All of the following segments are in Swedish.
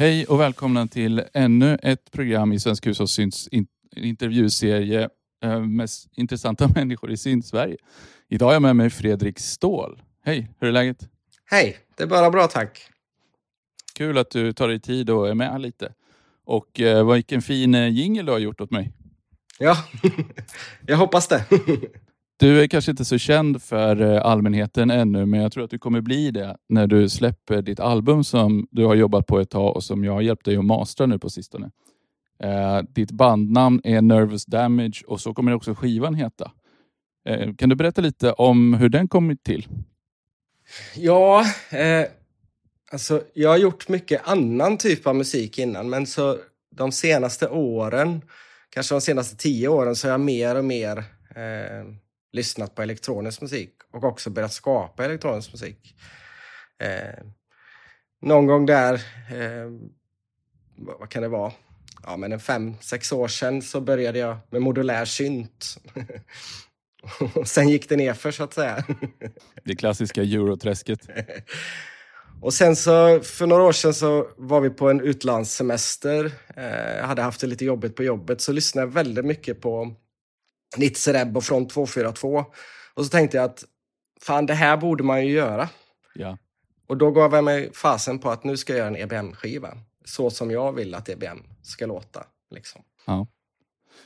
Hej och välkomna till ännu ett program i Svensk hushållssyns in intervjuserie eh, Mest intressanta människor i Syn-Sverige. Idag har jag med mig Fredrik Ståhl. Hej, hur är läget? Hej, det är bara bra tack. Kul att du tar dig tid och är med lite. Och eh, vilken fin eh, jingel du har gjort åt mig. Ja, jag hoppas det. Du är kanske inte så känd för eh, allmänheten ännu, men jag tror att du kommer bli det när du släpper ditt album som du har jobbat på ett tag och som jag har hjälpt dig att mastra nu på sistone. Eh, ditt bandnamn är Nervous Damage och så kommer också skivan heta. Eh, kan du berätta lite om hur den kommit till? Ja, eh, alltså jag har gjort mycket annan typ av musik innan, men så de senaste åren, kanske de senaste tio åren, så har jag mer och mer eh, lyssnat på elektronisk musik och också börjat skapa elektronisk musik. Eh, någon gång där, eh, vad, kan det vara? Ja, men en fem, sex år sedan så började jag med modulär synt. sen gick det nerför så att säga. Det klassiska euroträsket. Och sen så för några år sedan så var vi på en utlandssemester. Jag eh, hade haft det lite jobbigt på jobbet så lyssnade jag väldigt mycket på Nitzereb och Front 242. Och så tänkte jag att fan, det här borde man ju göra. Ja. Och då gav jag mig fasen på att nu ska jag göra en EBM-skiva. Så som jag vill att EBM ska låta. Liksom. Ja.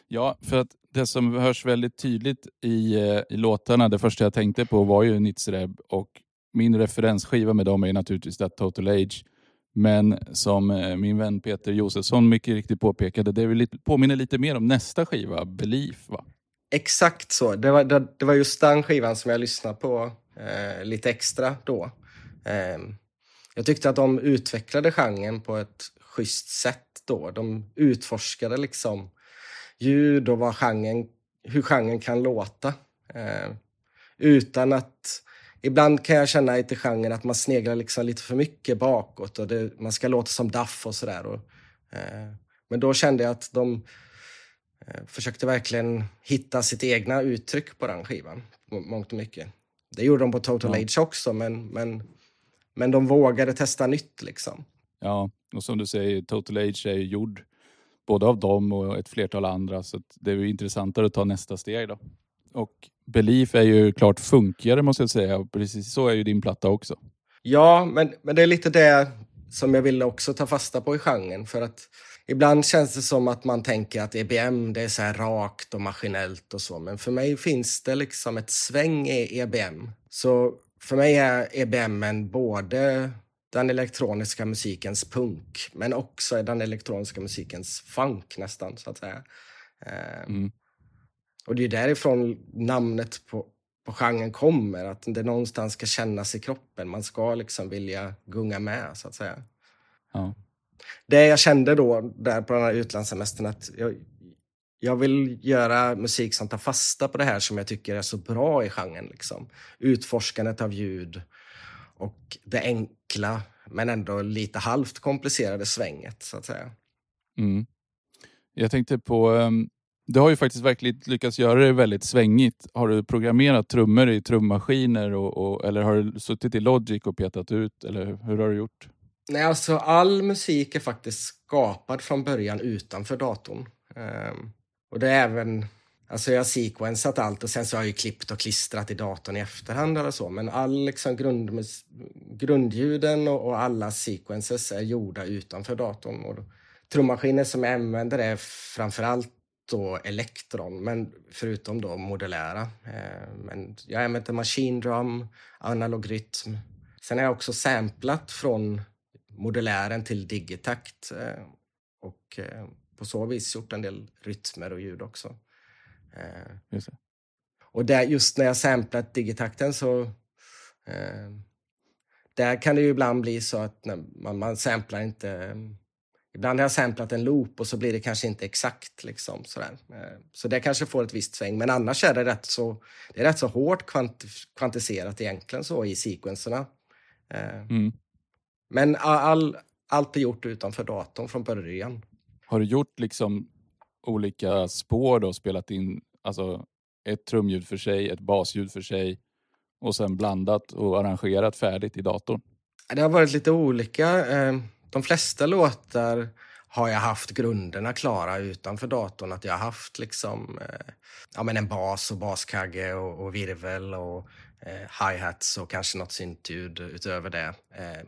ja, för att det som hörs väldigt tydligt i, eh, i låtarna, det första jag tänkte på var ju Nitzereb och min referensskiva med dem är naturligtvis That Total Age. Men som eh, min vän Peter Josefsson mycket riktigt påpekade, det lite, påminner lite mer om nästa skiva, Belief. Va? Exakt så. Det var, det, det var just den skivan som jag lyssnade på eh, lite extra då. Eh, jag tyckte att de utvecklade genren på ett schysst sätt då. De utforskade liksom ljud och vad genren, hur genren kan låta. Eh, utan att... Ibland kan jag känna i genren att man sneglar liksom lite för mycket bakåt och det, man ska låta som Duff och sådär. Eh, men då kände jag att de försökte verkligen hitta sitt egna uttryck på den skivan, mångt och mycket. Det gjorde de på Total ja. Age också, men, men, men de vågade testa nytt liksom. Ja, och som du säger, Total Age är gjord både av dem och ett flertal andra, så det är intressantare att ta nästa steg då. Och Belief är ju klart funkigare måste jag säga, och precis så är ju din platta också. Ja, men, men det är lite det som jag ville också ta fasta på i genren, för att Ibland känns det som att man tänker att EBM det är så här rakt och maskinellt och så, men för mig finns det liksom ett sväng i EBM. Så för mig är EBM både den elektroniska musikens punk, men också den elektroniska musikens funk nästan, så att säga. Eh, mm. Och det är därifrån namnet på, på genren kommer, att det någonstans ska kännas i kroppen. Man ska liksom vilja gunga med, så att säga. Ja det jag kände då där på den här utlandssemestern att jag, jag vill göra musik som tar fasta på det här som jag tycker är så bra i genren. Liksom. Utforskandet av ljud och det enkla men ändå lite halvt komplicerade svänget så att säga. Mm. Jag tänkte på, um, du har ju faktiskt verkligen lyckats göra det väldigt svängigt. Har du programmerat trummor i trummaskiner och, och, eller har du suttit i Logic och petat ut eller hur har du gjort? Nej, alltså all musik är faktiskt skapad från början utanför datorn. Um, och det är även, alltså jag har sequensat allt och sen så har jag ju klippt och klistrat i datorn i efterhand eller så. Men all liksom grund, grundljuden och, och, alla sequences är gjorda utanför datorn. Och trummaskiner som jag använder är framförallt då elektron, men förutom då modulära. Ehm, men jag använder machine drum, analog rytm. Sen har jag också samplat från modulären till digitakt eh, och eh, på så vis gjort en del rytmer och ljud också. Eh, och där, just när jag samplat digitakten så där kan det ju ibland bli så att man, man samplar inte Ibland har jag samplat en loop och så blir det kanske inte exakt. Liksom, sådär. Så det kanske får ett visst sväng. Men annars är det rätt så, det är rätt så hårt kvant, kvantiserat egentligen så i sequenserna. Mm. Men all, allt är gjort utanför datorn från början. Har du gjort liksom olika spår då, spelat in alltså ett trumljud för sig, ett basljud för sig och sen blandat och arrangerat färdigt i datorn? Det har varit lite olika. Eh, de flesta låtar har jag haft grunderna klara utanför datorn. Att jag har haft liksom, eh, ja, men en bas och baskagge och, och virvel och eh, hi-hats och kanske något syntljud utöver det. Eh,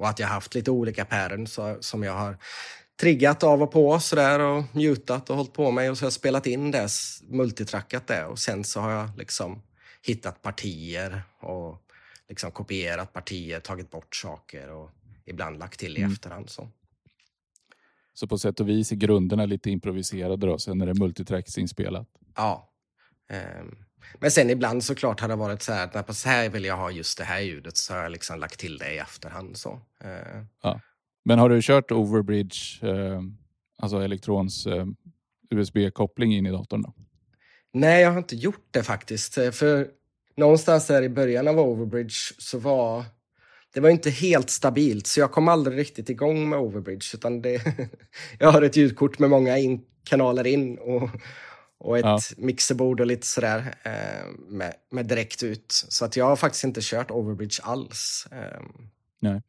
och att jag haft lite olika patterns som jag har triggat av och på sådär och mutat och hållit på med och så har jag spelat in det, multitrackat det och sen så har jag liksom hittat partier och liksom kopierat partier, tagit bort saker och ibland lagt till i mm. efterhand. Så. så på sätt och vis är grunderna lite improviserade då, sen är det multitracks inspelat? Ja. Um, men sen ibland såklart har det varit så här att när så här vill jag ha just det här ljudet så har jag liksom lagt till det i efterhand. Så. Uh, ja. Men har du kört Overbridge, uh, alltså elektrons uh, USB-koppling in i datorn? Då? Nej, jag har inte gjort det faktiskt. För någonstans där i början av Overbridge så var det var inte helt stabilt, så jag kom aldrig riktigt igång med Overbridge. Utan det, jag har ett ljudkort med många in, kanaler in och, och ett ja. mixerbord och lite sådär eh, med, med direkt ut. Så att jag har faktiskt inte kört Overbridge alls. Eh. Nej.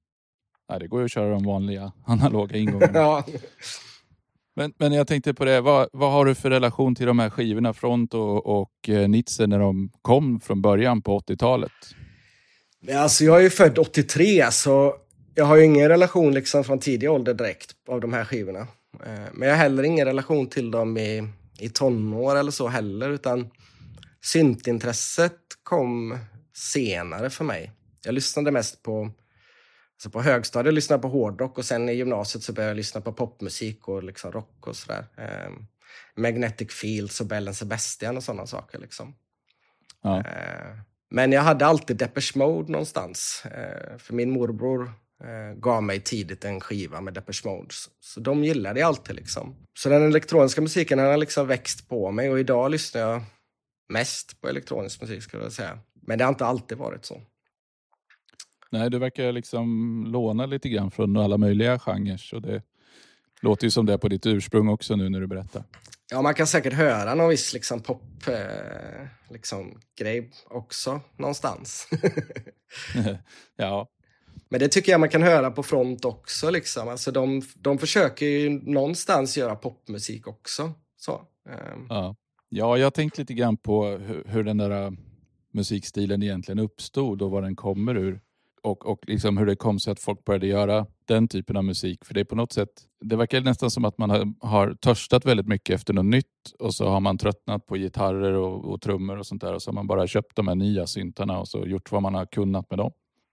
Nej, det går ju att köra de vanliga analoga ingångarna. ja. Men, men jag tänkte på det, vad, vad har du för relation till de här skivorna Front och, och eh, Nitze när de kom från början på 80-talet? Alltså jag är ju född 83 så jag har ju ingen relation liksom från tidig ålder direkt av de här skivorna. Eh, men jag har heller ingen relation till dem i, i tonår eller så heller utan syntintresset kom senare för mig. Jag lyssnade mest på så på högstadiet lyssnade jag på hårdrock och sen i gymnasiet så började jag lyssna på popmusik och liksom rock och sådär. Um, Magnetic Fields och Bell and Sebastian och sådana saker. Liksom. Ja. Uh, men jag hade alltid Depeche Mode någonstans. Uh, för min morbror uh, gav mig tidigt en skiva med Depeche Mode. Så, de gillade jag alltid. Liksom. Så den elektroniska musiken har liksom växt på mig och idag lyssnar jag mest på elektronisk musik skulle jag säga. Men det har inte alltid varit så. Nej, du verkar liksom låna lite grann från alla möjliga genrer. Och det låter ju som det är på ditt ursprung också nu när du berättar. Ja, man kan säkert höra någon viss liksom, pop eh, liksom, också någonstans. ja. Men det tycker jag man kan höra på front också. Liksom. Alltså, de, de försöker ju någonstans göra popmusik också. Så, ehm. ja. ja, jag har tänkt lite grann på hur, hur den där äh, musikstilen egentligen uppstod och var den kommer ur och, och liksom hur det kom sig att folk började göra den typen av musik. För det är på något sätt, det verkar nästan som att man har, har törstat väldigt mycket efter något nytt och så har man tröttnat på gitarrer och, och trummor och sånt där och så har man bara köpt de här nya syntarna och så gjort vad man har kunnat med dem.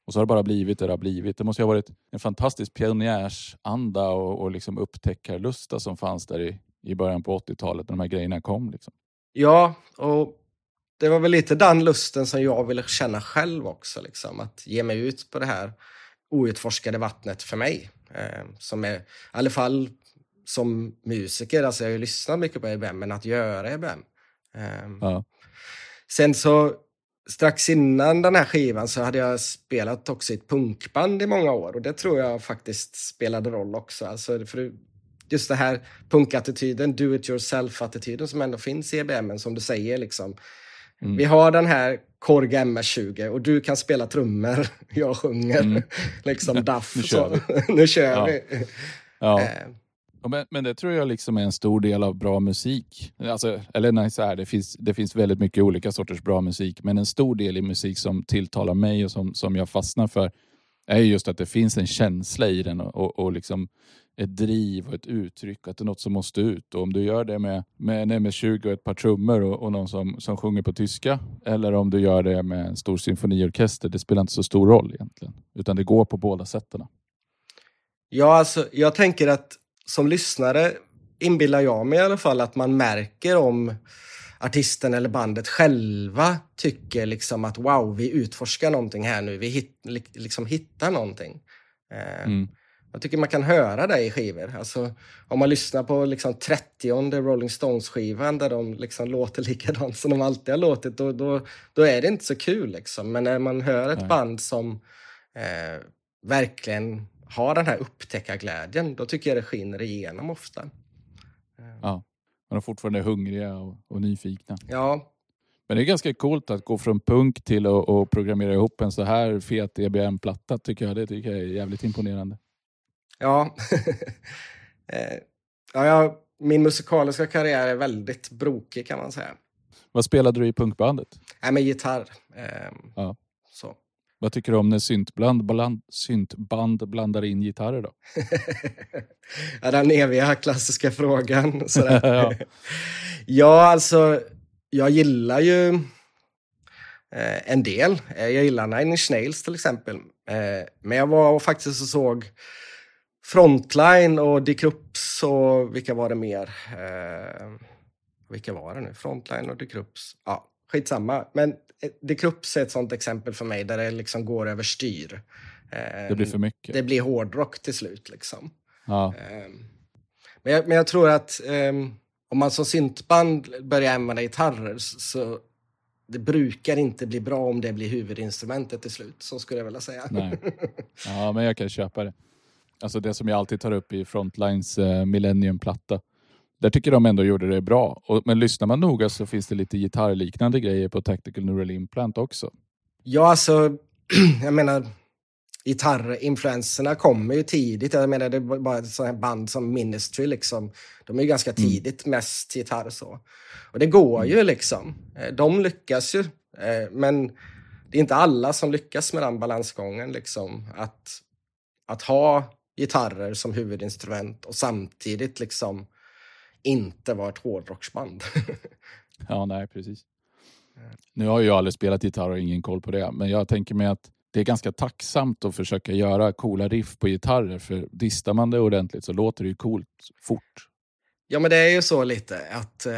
Och så har det bara blivit det det har blivit. Det måste ha varit en fantastisk pionjärsanda och, och liksom upptäckarlusta som fanns där i, i början på 80-talet när de här grejerna kom. Liksom. Ja, och det var väl lite den lusten som jag ville känna själv också. Liksom, att ge mig ut på det här outforskade vattnet för mig. Eh, som är, i alla fall som musiker, alltså jag har ju lyssnat mycket på EBM, men att göra EBM. Eh, ja. Sen så strax innan den här skivan så hade jag spelat också i ett punkband i många år och det tror jag faktiskt spelade roll också. Alltså för just det här punkattityden, do it yourself-attityden som ändå finns i EBM, som du säger. Liksom. Mm. Vi har den här Korg MS-20 och du kan spela trummor, jag sjunger mm. liksom daff. nu kör vi. nu kör ja. vi. Ja. Men, men, det tror jag liksom är en stor del av bra musik. Alltså, eller nej, så här, det, finns, det finns väldigt mycket olika sorters bra musik, men en stor del i musik som tilltalar mig och som, som jag fastnar för är just att det finns en känsla i den och, och, och liksom ett driv och ett uttryck, att det är något som måste ut. Och om du gör det med, med en MS-20 och ett par trummor och, och någon som, som sjunger på tyska, eller om du gör det med en stor symfoniorkester, det spelar inte så stor roll egentligen. Utan det går på båda sätten. Ja, alltså jag tänker att som lyssnare inbillar jag mig i alla fall att man märker om artisten eller bandet själva tycker liksom att wow, vi utforskar någonting här nu, vi hit, liksom hittar någonting. Eh, mm. Jag tycker man kan höra det i skivor. Alltså, om man lyssnar på liksom 30 Rolling Stones-skivan där de liksom låter likadant som de alltid har låtit, då, då, då är det inte så kul. Liksom. Men när man hör ett Nej. band som eh, verkligen har den här upptäckarglädjen, då tycker jag det skiner igenom ofta. Ja, de är fortfarande hungriga och, och nyfikna. Ja, men det är ganska coolt att gå från punk till att programmera ihop en så här fet EBM-platta tycker jag. Det tycker jag är jävligt imponerande. Ja. Eh, ja, jag, min musikaliska karriär är väldigt brokig kan man säga. Vad spelade du i punkbandet? Nej, med gitarr. Eh, Ja. Vad tycker du om när syntband, bland, syntband blandar in gitarrer då? ja, den eviga klassiska frågan. Sådär. Ja. ja, alltså, jag gillar ju eh, en del. Eh, jag gillar Nine Inch Nails till exempel. Eh, men jag var faktiskt och såg Frontline och Dick och vilka var det mer? Eh, vilka var det nu? Frontline och Dick. Ja, skitsamma. Men eh, Dick Krups är ett sånt exempel för mig där det liksom går överstyr. Eh, Det blir för mycket. det blir hårdrock till slut liksom. Ja. Ehm, Men jag, men jag tror att ehm, om man som syntband börjar använda gitarrer så, så det brukar inte bli bra om det blir huvudinstrumentet till slut. Så skulle jag vilja säga. Nej. ja, men jag kan köpa det. Alltså det som jag alltid tar upp i Frontlines eh, Millennium-platta. Där tycker de ändå gjorde det bra. Och, men lyssnar man noga så finns det lite gitarrliknande grejer på Tactical Neural Implant också. Ja, alltså, jag menar, gitarrinfluenserna kommer ju tidigt. Jag menar, det är bara ett sånt här band som Ministry, liksom. De är ju ganska tidigt mest gitarr så. Och det går ju liksom. Eh, De lyckas ju. Eh, Men det är inte alla som lyckas med den balansgången, liksom. Att, att ha gitarrer som huvudinstrument och samtidigt liksom inte vara ett hårdrocksband. Ja, nej precis. Nu har jag aldrig spelat gitarr och ingen koll på det. Men jag tänker mig att det är ganska tacksamt att försöka göra coola riff på gitarrer. För distar man det ordentligt så låter det ju coolt fort. Ja, men det är ju så lite att eh,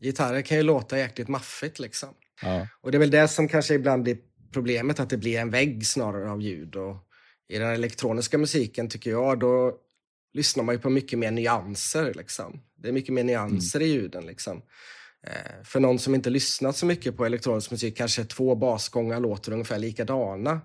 gitarrer kan ju låta jäkligt maffigt liksom. Ja, Och det är väl det som kanske ibland blir problemet, att det blir en vägg snarare av ljud. Och I den elektroniska musiken tycker jag, då lyssnar man ju på mycket mer nyanser. Liksom. Det är mycket mer nyanser i ljuden. Liksom. Eh, för någon som inte lyssnat så mycket på elektronisk musik kanske två basgångar låter ungefär likadana.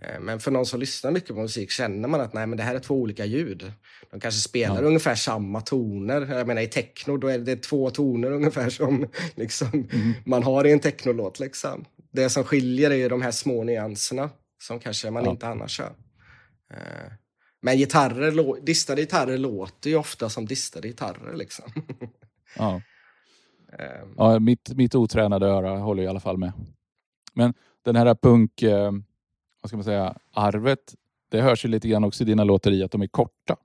Eh, Men för någon som lyssnar mycket på musik känner man att nej, men det här är två olika ljud. De kanske spelar Ja. ungefär samma toner. Jag menar i techno då är det två toner ungefär som liksom, man har i en technolåt. Liksom. Det som skiljer är ju de här små nyanserna som kanske man Ja. inte annars hör. Eh, Men gitarrer, distade gitarrer låter ju ofta som distade gitarrer. Liksom. ja. Eh, ja mitt, mitt otränade öra håller i alla fall med. Men den här punk, eh, vad ska man säga, arvet. Det hörs ju lite grann också i dina låtar i att de är korta.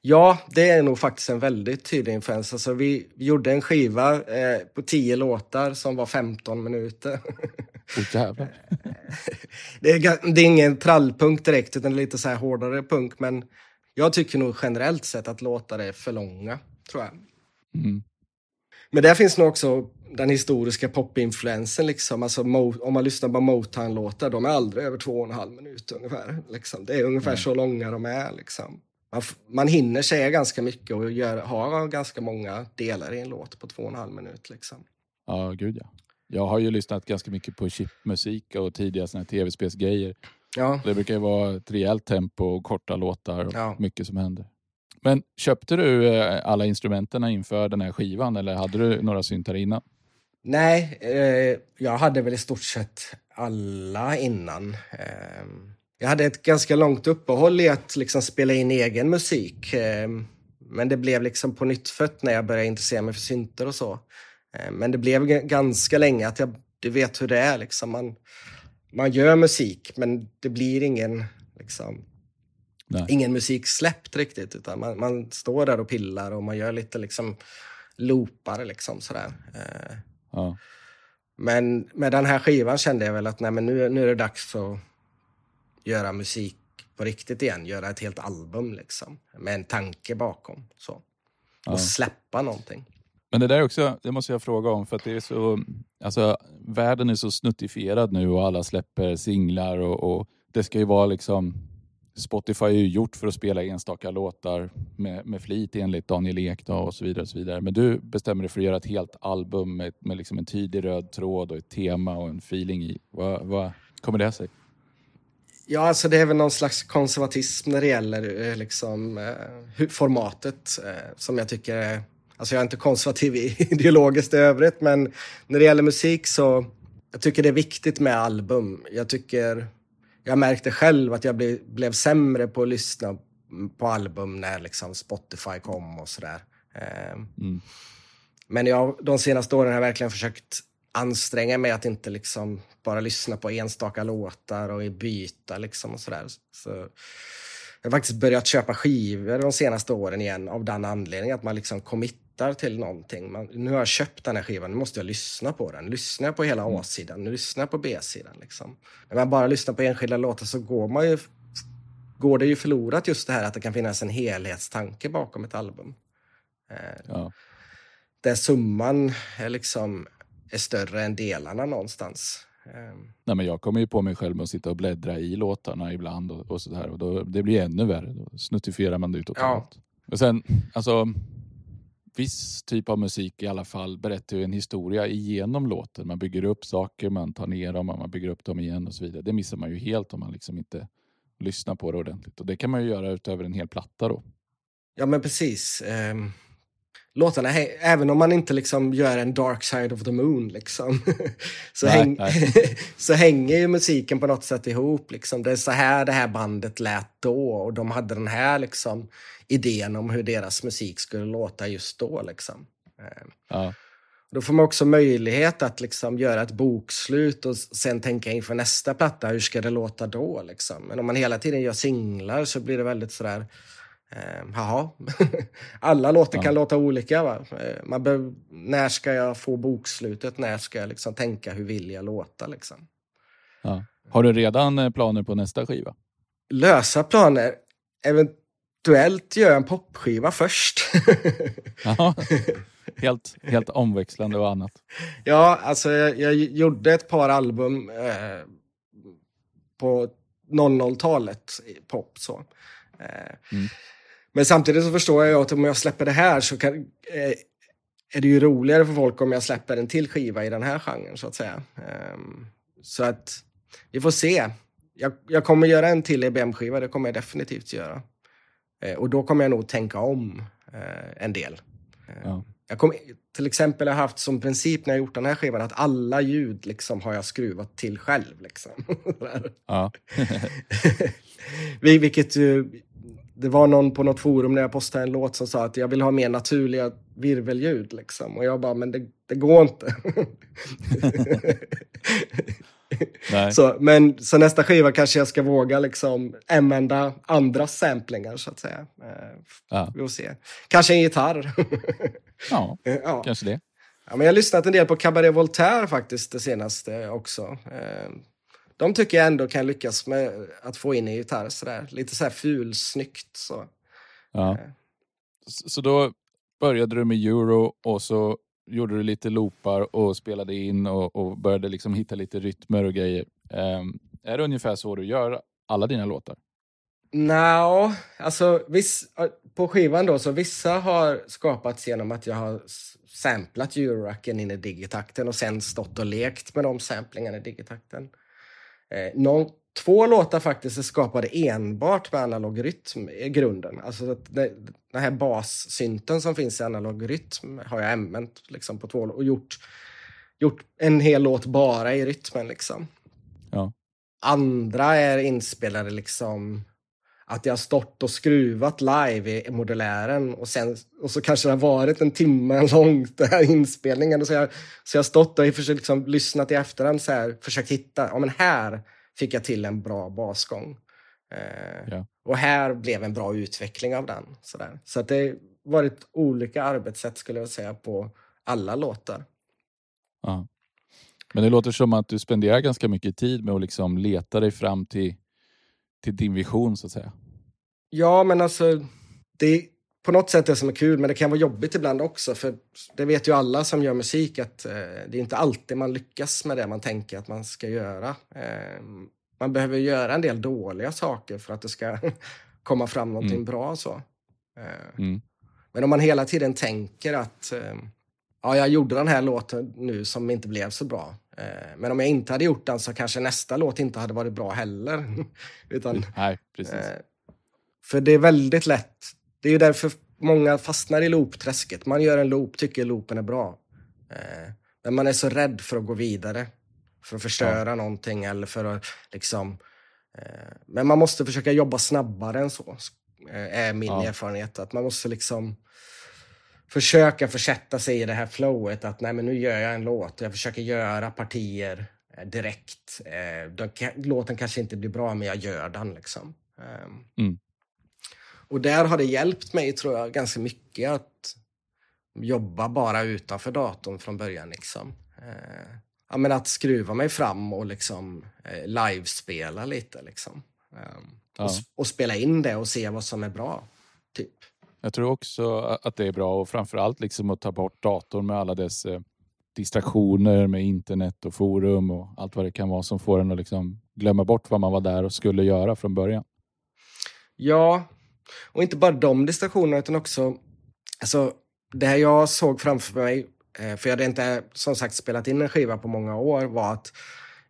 Ja, det är nog faktiskt en väldigt tydlig influens. Alltså, vi, vi gjorde en skiva eh, på tio låtar som var 15 minuter. Jävlar. det, är, det är ingen trallpunk direkt, utan lite så här hårdare punk. Men jag tycker nog generellt sett att låtar är för långa, tror jag. Mm. Men där finns nog också den historiska popinfluensen. Liksom. Alltså, om man lyssnar på Motown-låtar, de är aldrig över två och en halv minut ungefär. Liksom. Det är ungefär Nej. så långa de är. Liksom. Man, man hinner säga ganska mycket och gör, har ganska många delar i en låt på två och en halv minut. Liksom. Ja, gud ja. Jag har ju lyssnat ganska mycket på chipmusik och tidiga tv-spelsgrejer. Ja. Det brukar ju vara ett rejält tempo och korta låtar och Ja. mycket som händer. Men köpte du eh, alla instrumenten inför den här skivan eller hade du några syntar innan? Nej, eh, jag hade väl i stort sett alla innan. Eh, jag hade ett ganska långt uppehåll i att liksom spela in egen musik. Eh, men det blev liksom på nytt när jag började intressera mig för synter och så. Eh, men det blev ganska länge att jag, du vet hur det är. Liksom. Man, man gör musik, men det blir ingen, liksom, Nej. ingen musik släppt riktigt. Utan man, man står där och pillar och man gör lite liksom, loopar. Liksom, sådär. Eh, Ja. men med den här skivan kände jag väl att nej, men nu, nu är det dags att göra musik på riktigt igen. Göra ett helt album liksom. Med en tanke bakom. Så. Och Ja. släppa någonting. Men det där också, det måste jag fråga om för att det är så, alltså världen är så snuttifierad nu och alla släpper singlar och, och det ska ju vara liksom Spotify är ju gjort för att spela enstaka låtar med, med flit enligt Daniel Ek då, och så vidare. Och så vidare. Men du bestämmer dig för att göra ett helt album med, med liksom en tydlig röd tråd och ett tema och en feeling i. Vad, vad kommer det sig? Ja, alltså det är väl någon slags konservatism när det gäller eh, liksom, eh, formatet eh, som jag tycker är... Alltså jag är inte konservativ ideologiskt i övrigt, men när det gäller musik så... Jag tycker det är viktigt med album. Jag tycker... Jag märkte själv att jag blev, blev sämre på att lyssna på album när liksom Spotify kom och sådär. Eh, Mm. Men jag, de senaste åren har jag verkligen försökt anstränga mig att inte liksom bara lyssna på enstaka låtar och byta liksom och sådär. Så jag har faktiskt börjat köpa skivor de senaste åren igen av den anledningen att man liksom committar till någonting. Man, nu har jag köpt den här skivan, nu måste jag lyssna på den. Lyssnar jag på hela A-sidan, nu lyssnar jag på B-sidan. Liksom. När man bara lyssnar på enskilda låtar så går man ju går det ju förlorat just det här att det kan finnas en helhetstanke bakom ett album. Eh, Ja. där summan är liksom är större än delarna någonstans. Eh, Nej, men jag kommer ju på mig själv med att sitta och bläddra i låtarna ibland och, och sådär. Och då, det blir ännu värre. Då snuttifierar man det ut totalt. Och sen, alltså, viss typ av musik i alla fall berättar ju en historia igenom låten. Man bygger upp saker, man tar ner dem, man bygger upp dem igen och så vidare. Det missar man ju helt om man liksom inte lyssnar på det ordentligt. Och det kan man ju göra utöver en hel platta då. Ja, men precis. Um, låtarna, även om man inte liksom gör en dark side of the moon, liksom, så, Nej, häng, nej. så hänger ju musiken på något sätt ihop. Liksom. Det är så här det här bandet lät då och de hade den här liksom, idén om hur deras musik skulle låta just då. Liksom. Ehm, Ja, Då får man också möjlighet att liksom göra ett bokslut och sen tänka inför nästa platta, hur ska det låta då? Liksom. Men om man hela tiden gör singlar så blir det väldigt sådär, eh, jaha, alla låtar kan låta olika. Va? Eh, man behöver, när ska jag få bokslutet? När ska jag liksom tänka, hur vill jag låta? Liksom? ja. Har du redan eh, planer på nästa skiva? Lösa planer, eventuellt göra en popskiva först. Ja. helt, helt omväxlande och annat. Ja, alltså jag, jag gjorde ett par album eh, på 00-talet, i pop så. Eh, Mm. Men samtidigt så förstår jag att om jag släpper det här så kan, eh, är det ju roligare för folk om jag släpper en till skiva i den här genren så att säga. Eh, så att vi får se. Jag, jag kommer göra en till EBM-skiva, det kommer jag definitivt göra. Eh, och då kommer jag nog tänka om eh, en del. Eh, Ja. jag kommer, till exempel har jag haft som princip när jag gjort den här skivan att alla ljud liksom har jag skruvat till själv. Liksom. Ja. Vi- Vilket ju, det var någon på något forum när jag postade en låt som sa att jag vill ha mer naturliga virvelljud. Liksom. Och jag bara, men det, det går inte. Så, men så nästa skiva kanske jag ska våga liksom använda andra samplingar så att säga. Eh, Ja. vi får se. Kanske en gitarr. ja, ja. kanske det. Ja, men jag har lyssnat en del på Cabaret Voltaire faktiskt det senaste också. Eh, De tycker jag ändå kan lyckas med att få in en gitarr sådär. Lite sådär fulsnyggt så. Ja. Eh. Så då började du med euro och så gjorde du lite loopar och spelade in och, och började liksom hitta lite rytmer och grejer. Ehm, är det ungefär så du gör alla dina låtar? Nå, alltså viss, på skivan då så vissa har skapats genom att jag har samplat euroracken in i digitakten och sen stått och lekt med de samplingarna i digitakten. Eh, någon, två låtar faktiskt är skapade enbart med analog rytm i grunden. Alltså att det, den här bassynten som finns i analog rytm har jag använt liksom, på två och gjort, gjort en hel låt bara i rytmen. Liksom. Ja. Andra är inspelade liksom att jag har stått och skruvat live i modulären och, sen, och så kanske det har varit en timme långt den här inspelningen. Och så, jag, så jag har stått och försökt liksom, lyssnat i efterhand, så här, försökt hitta, ja men här fick jag till en bra basgång. Eh, Ja. Och här blev en bra utveckling av den. Så, där. så att det har varit olika arbetssätt skulle jag säga på alla låtar. Ja. Men det låter som att du spenderar ganska mycket tid med att liksom leta dig fram till, till din vision så att säga. Ja, men alltså, det är på något sätt det som är kul, men det kan vara jobbigt ibland också. För det vet ju alla som gör musik att eh, det är inte alltid man lyckas med det man tänker att man ska göra. Eh, man behöver göra en del dåliga saker för att det ska komma fram någonting Mm. bra. så. Eh, Mm. men om man hela tiden tänker att eh, ja, jag gjorde den här låten nu som inte blev så bra. Eh, men om jag inte hade gjort den så kanske nästa låt inte hade varit bra heller. Utan Nej, precis. Eh, För det är väldigt lätt. Det är ju därför många fastnar i loopträsket. Man gör en loop, tycker loopen är bra. Eh, Men man är så rädd för att gå vidare. För att förstöra någonting eller för att liksom... Men man måste försöka jobba snabbare än så. är min ja. erfarenhet. Att man måste liksom försöka försätta sig i det här flowet att nej men nu gör jag en låt jag försöker göra partier eh, direkt. Eh, låten kanske inte blir bra men jag gör den liksom. Ehm, mm. Och där har det hjälpt mig tror jag ganska mycket att jobba bara utanför datorn från början. Liksom. Eh, ja, men att skruva mig fram och liksom livespela lite. Liksom. Eh, ja. och, och, spela in det och se vad som är bra. Typ. Jag tror också att det är bra och framförallt liksom att ta bort datorn med alla dess eh, distraktioner med internet och forum och allt vad det kan vara som får en att liksom glömma bort vad man var där och skulle göra från början. Ja, och inte bara de distraktionerna utan också alltså, det här jag såg framför mig, eh, för jag hade inte som sagt spelat in en skiva på många år, var att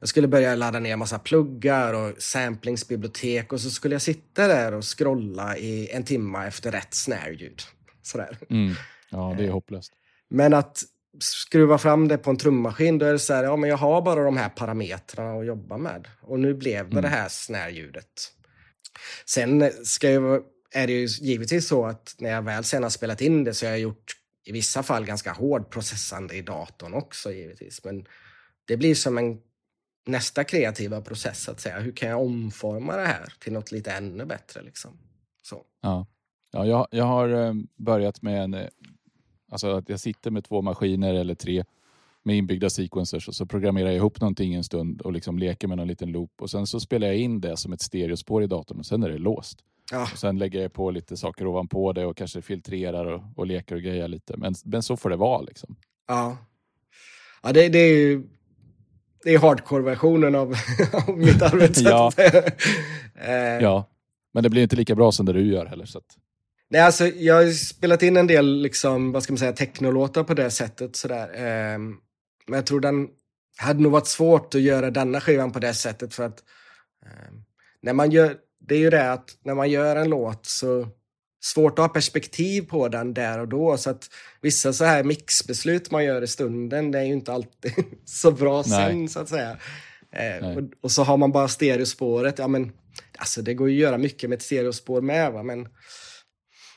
jag skulle börja ladda ner massa pluggar och samplingsbibliotek och så skulle jag sitta där och scrolla i en timme efter rätt snare-ljud. Sådär. Mm. Ja, det är eh, hopplöst. Men att skruva fram det på en trummaskin, då är det så här, ja men jag har bara de här parametrarna att jobba med. Och nu blev det mm. det här snare-ljudet. Sen ska jag är det ju givetvis så att när jag väl sen har spelat in det så har jag gjort i vissa fall ganska hård processande i datorn också givetvis. Men det blir som en nästa kreativa process att säga. Hur kan jag omforma det här till något lite ännu bättre? Liksom. Så. Ja. Ja, jag, jag har eh, börjat med en, eh, alltså att jag sitter med två maskiner eller tre med inbyggda sequencers och så programmerar jag ihop någonting en stund och liksom leker med någon liten loop och sen så spelar jag in det som ett stereospår i datorn och sen är det låst. Ja. Och sen lägger jag på lite saker ovanpå det och kanske filtrerar och, och leker och grejer lite. Men, men så får det vara liksom. Ja, ja det, det är ju det är hardcore-versionen av, av mitt arbetssätt. ja. Eh. ja, men det blir inte lika bra som det du gör heller. Så att... Nej, alltså, jag har spelat in en del liksom, vad ska man säga, technolåtar på det sättet. Sådär. Eh, men jag tror den hade nog varit svårt att göra denna skivan på det sättet för att eh, när man gör det är ju det att när man gör en låt så svårt att ha perspektiv på den där och då. Så att vissa så här mixbeslut man gör i stunden, det är ju inte alltid så bra Nej. sen så att säga. Eh, och, och, så har man bara stereospåret. Ja, men, alltså, det går ju att göra mycket med ett stereospår med, va? men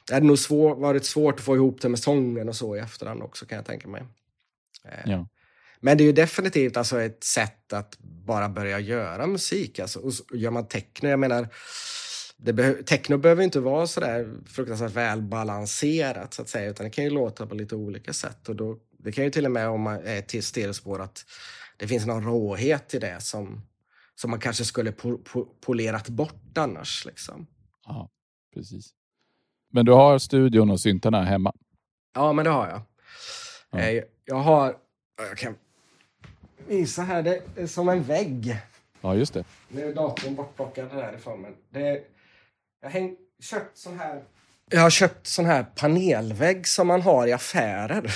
det hade nog svår, varit svårt att få ihop det med sången och så i efterhand också kan jag tänka mig. Eh, ja. Men det är ju definitivt alltså ett sätt att bara börja göra musik. Alltså, och gör man techno, jag menar, det be techno behöver inte vara så där fruktansvärt välbalanserat så att säga, utan det kan ju låta på lite olika sätt. Och då, det kan ju till och med om man är till stereospår att det finns någon råhet i det som, som man kanske skulle po po polerat bort annars. Liksom. Ja, precis. Men du har studion och syntarna hemma? Ja, men det har jag. Ja. Eh, jag har, jag kan visa här. Det är som en vägg. Ja, just det. Nu är datorn bortplockad därifrån. Men det jag har köpt sån här... Jag har köpt sån här panelvägg som man har i affärer.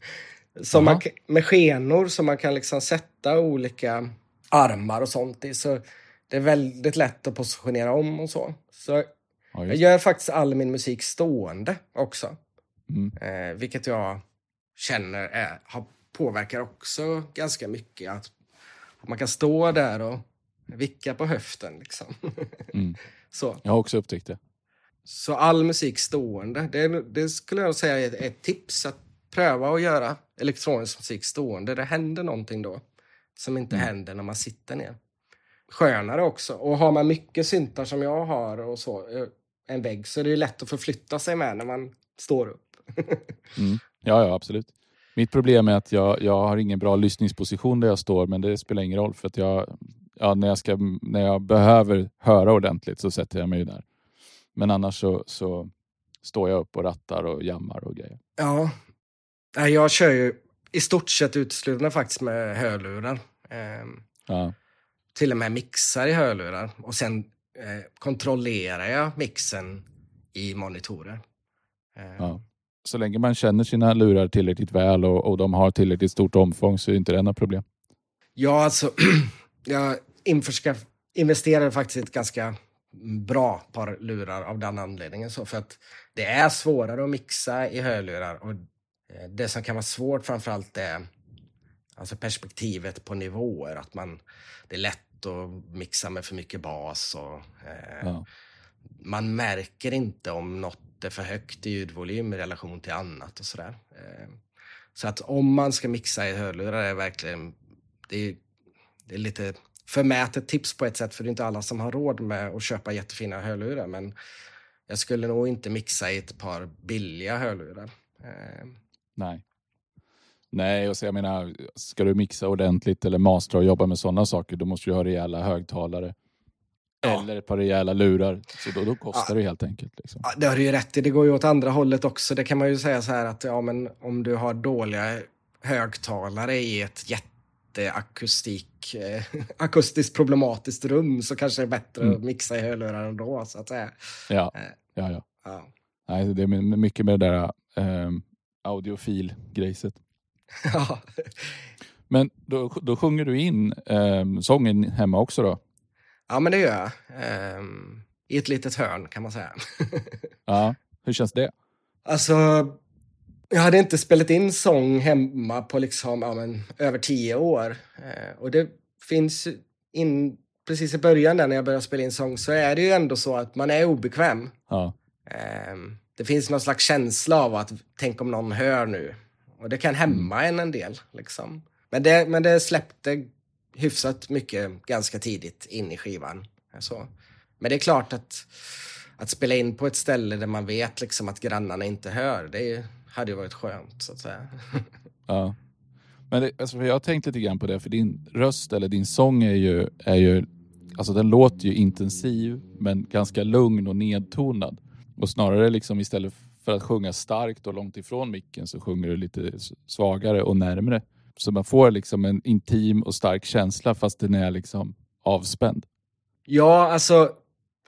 som man, med skenor som man kan liksom sätta olika armar och sånt i. Så det är väldigt lätt att positionera om och så. Så ja, jag gör faktiskt all min musik stående också. Mm. Eh, vilket jag känner är, har påverkar också ganska mycket. Att, man kan stå där och vicka på höften. Liksom. Mm. Så. Jag har också upptäckt det. Så all musik stående, det, det skulle jag säga är ett tips. Att pröva att göra elektronisk musik stående. Det händer någonting då som inte mm. händer när man sitter ner. Skönare också. Och har man mycket syntar som jag har och så, eh, en vägg, så är det lätt att förflytta sig med när man står upp. mm. Ja, ja, absolut. Mitt problem är att jag, jag har ingen bra lyssningsposition där jag står, men det spelar ingen roll för att jag, ja, när, jag ska, när jag behöver höra ordentligt så sätter jag mig där. Men annars så, så står jag upp och rattar och jammar och grejer. Ja, jag kör ju i stort sett uteslutande faktiskt med hörlurar. Eh, ja. Till och med mixar i hörlurar och sen eh, kontrollerar jag mixen i monitorer. Eh, ja så länge man känner sina lurar tillräckligt väl och, och de har tillräckligt stort omfång så är inte det något problem. Ja, alltså jag investerade faktiskt i ett ganska bra par lurar av den anledningen. Så för att det är svårare att mixa i hörlurar och eh, det som kan vara svårt framförallt är alltså perspektivet på nivåer. Att man, det är lätt att mixa med för mycket bas och eh, ja man märker inte om något är för högt i ljudvolym i relation till annat och sådär. Eh, så att om man ska mixa i hörlurar är verkligen, det är, det är lite förmätet tips på ett sätt, för det är inte alla som har råd med att köpa jättefina hörlurar, men jag skulle nog inte mixa i ett par billiga hörlurar. Eh, Nej. Nej, och så jag menar, ska du mixa ordentligt eller mastra och jobba med sådana saker, då måste du ha rejäla högtalare. Ja. Eller ett par rejäla lurar. Så då, då kostar Ja. det helt enkelt. Liksom. Ja, det har du ju rätt i. Det går ju åt andra hållet också. Det kan man ju säga så här att ja, men om du har dåliga högtalare i ett jätteakustik, eh, akustiskt problematiskt rum så kanske det är bättre Mm. att mixa i hörlurar ändå, så att säga. Ja, Eh. ja, ja. Ja. Nej, det är mycket med det där um, audiofil-grejset. Ja. Men då, då sjunger du in ehm, sången hemma också då? ja, men det gör jag. Ehm, I ett litet hörn kan man säga. Ja. Hur känns det? Alltså, jag hade inte spelat in sång hemma på liksom, ja, men, över tio år. Eh, och det finns in, precis i början där när jag började spela in sång så är det ju ändå så att man är obekväm. Ja. Ehm, det finns någon slags känsla av att tänk om någon hör nu. Och det kan hämma en en del. Liksom. Men, det, men det släppte hyfsat mycket ganska tidigt in i skivan. Så. Men det är klart att, att spela in på ett ställe där man vet liksom att grannarna inte hör, det hade ju varit skönt så att säga. Ja. Men det, alltså, jag har tänkt lite grann på det, för din röst eller din sång är ju, är ju alltså den låter ju intensiv men ganska lugn och nedtonad. Och snarare liksom istället för att sjunga starkt och långt ifrån micken så sjunger du lite svagare och närmre. Så man får liksom en intim och stark känsla fast den är liksom avspänd. Ja, alltså,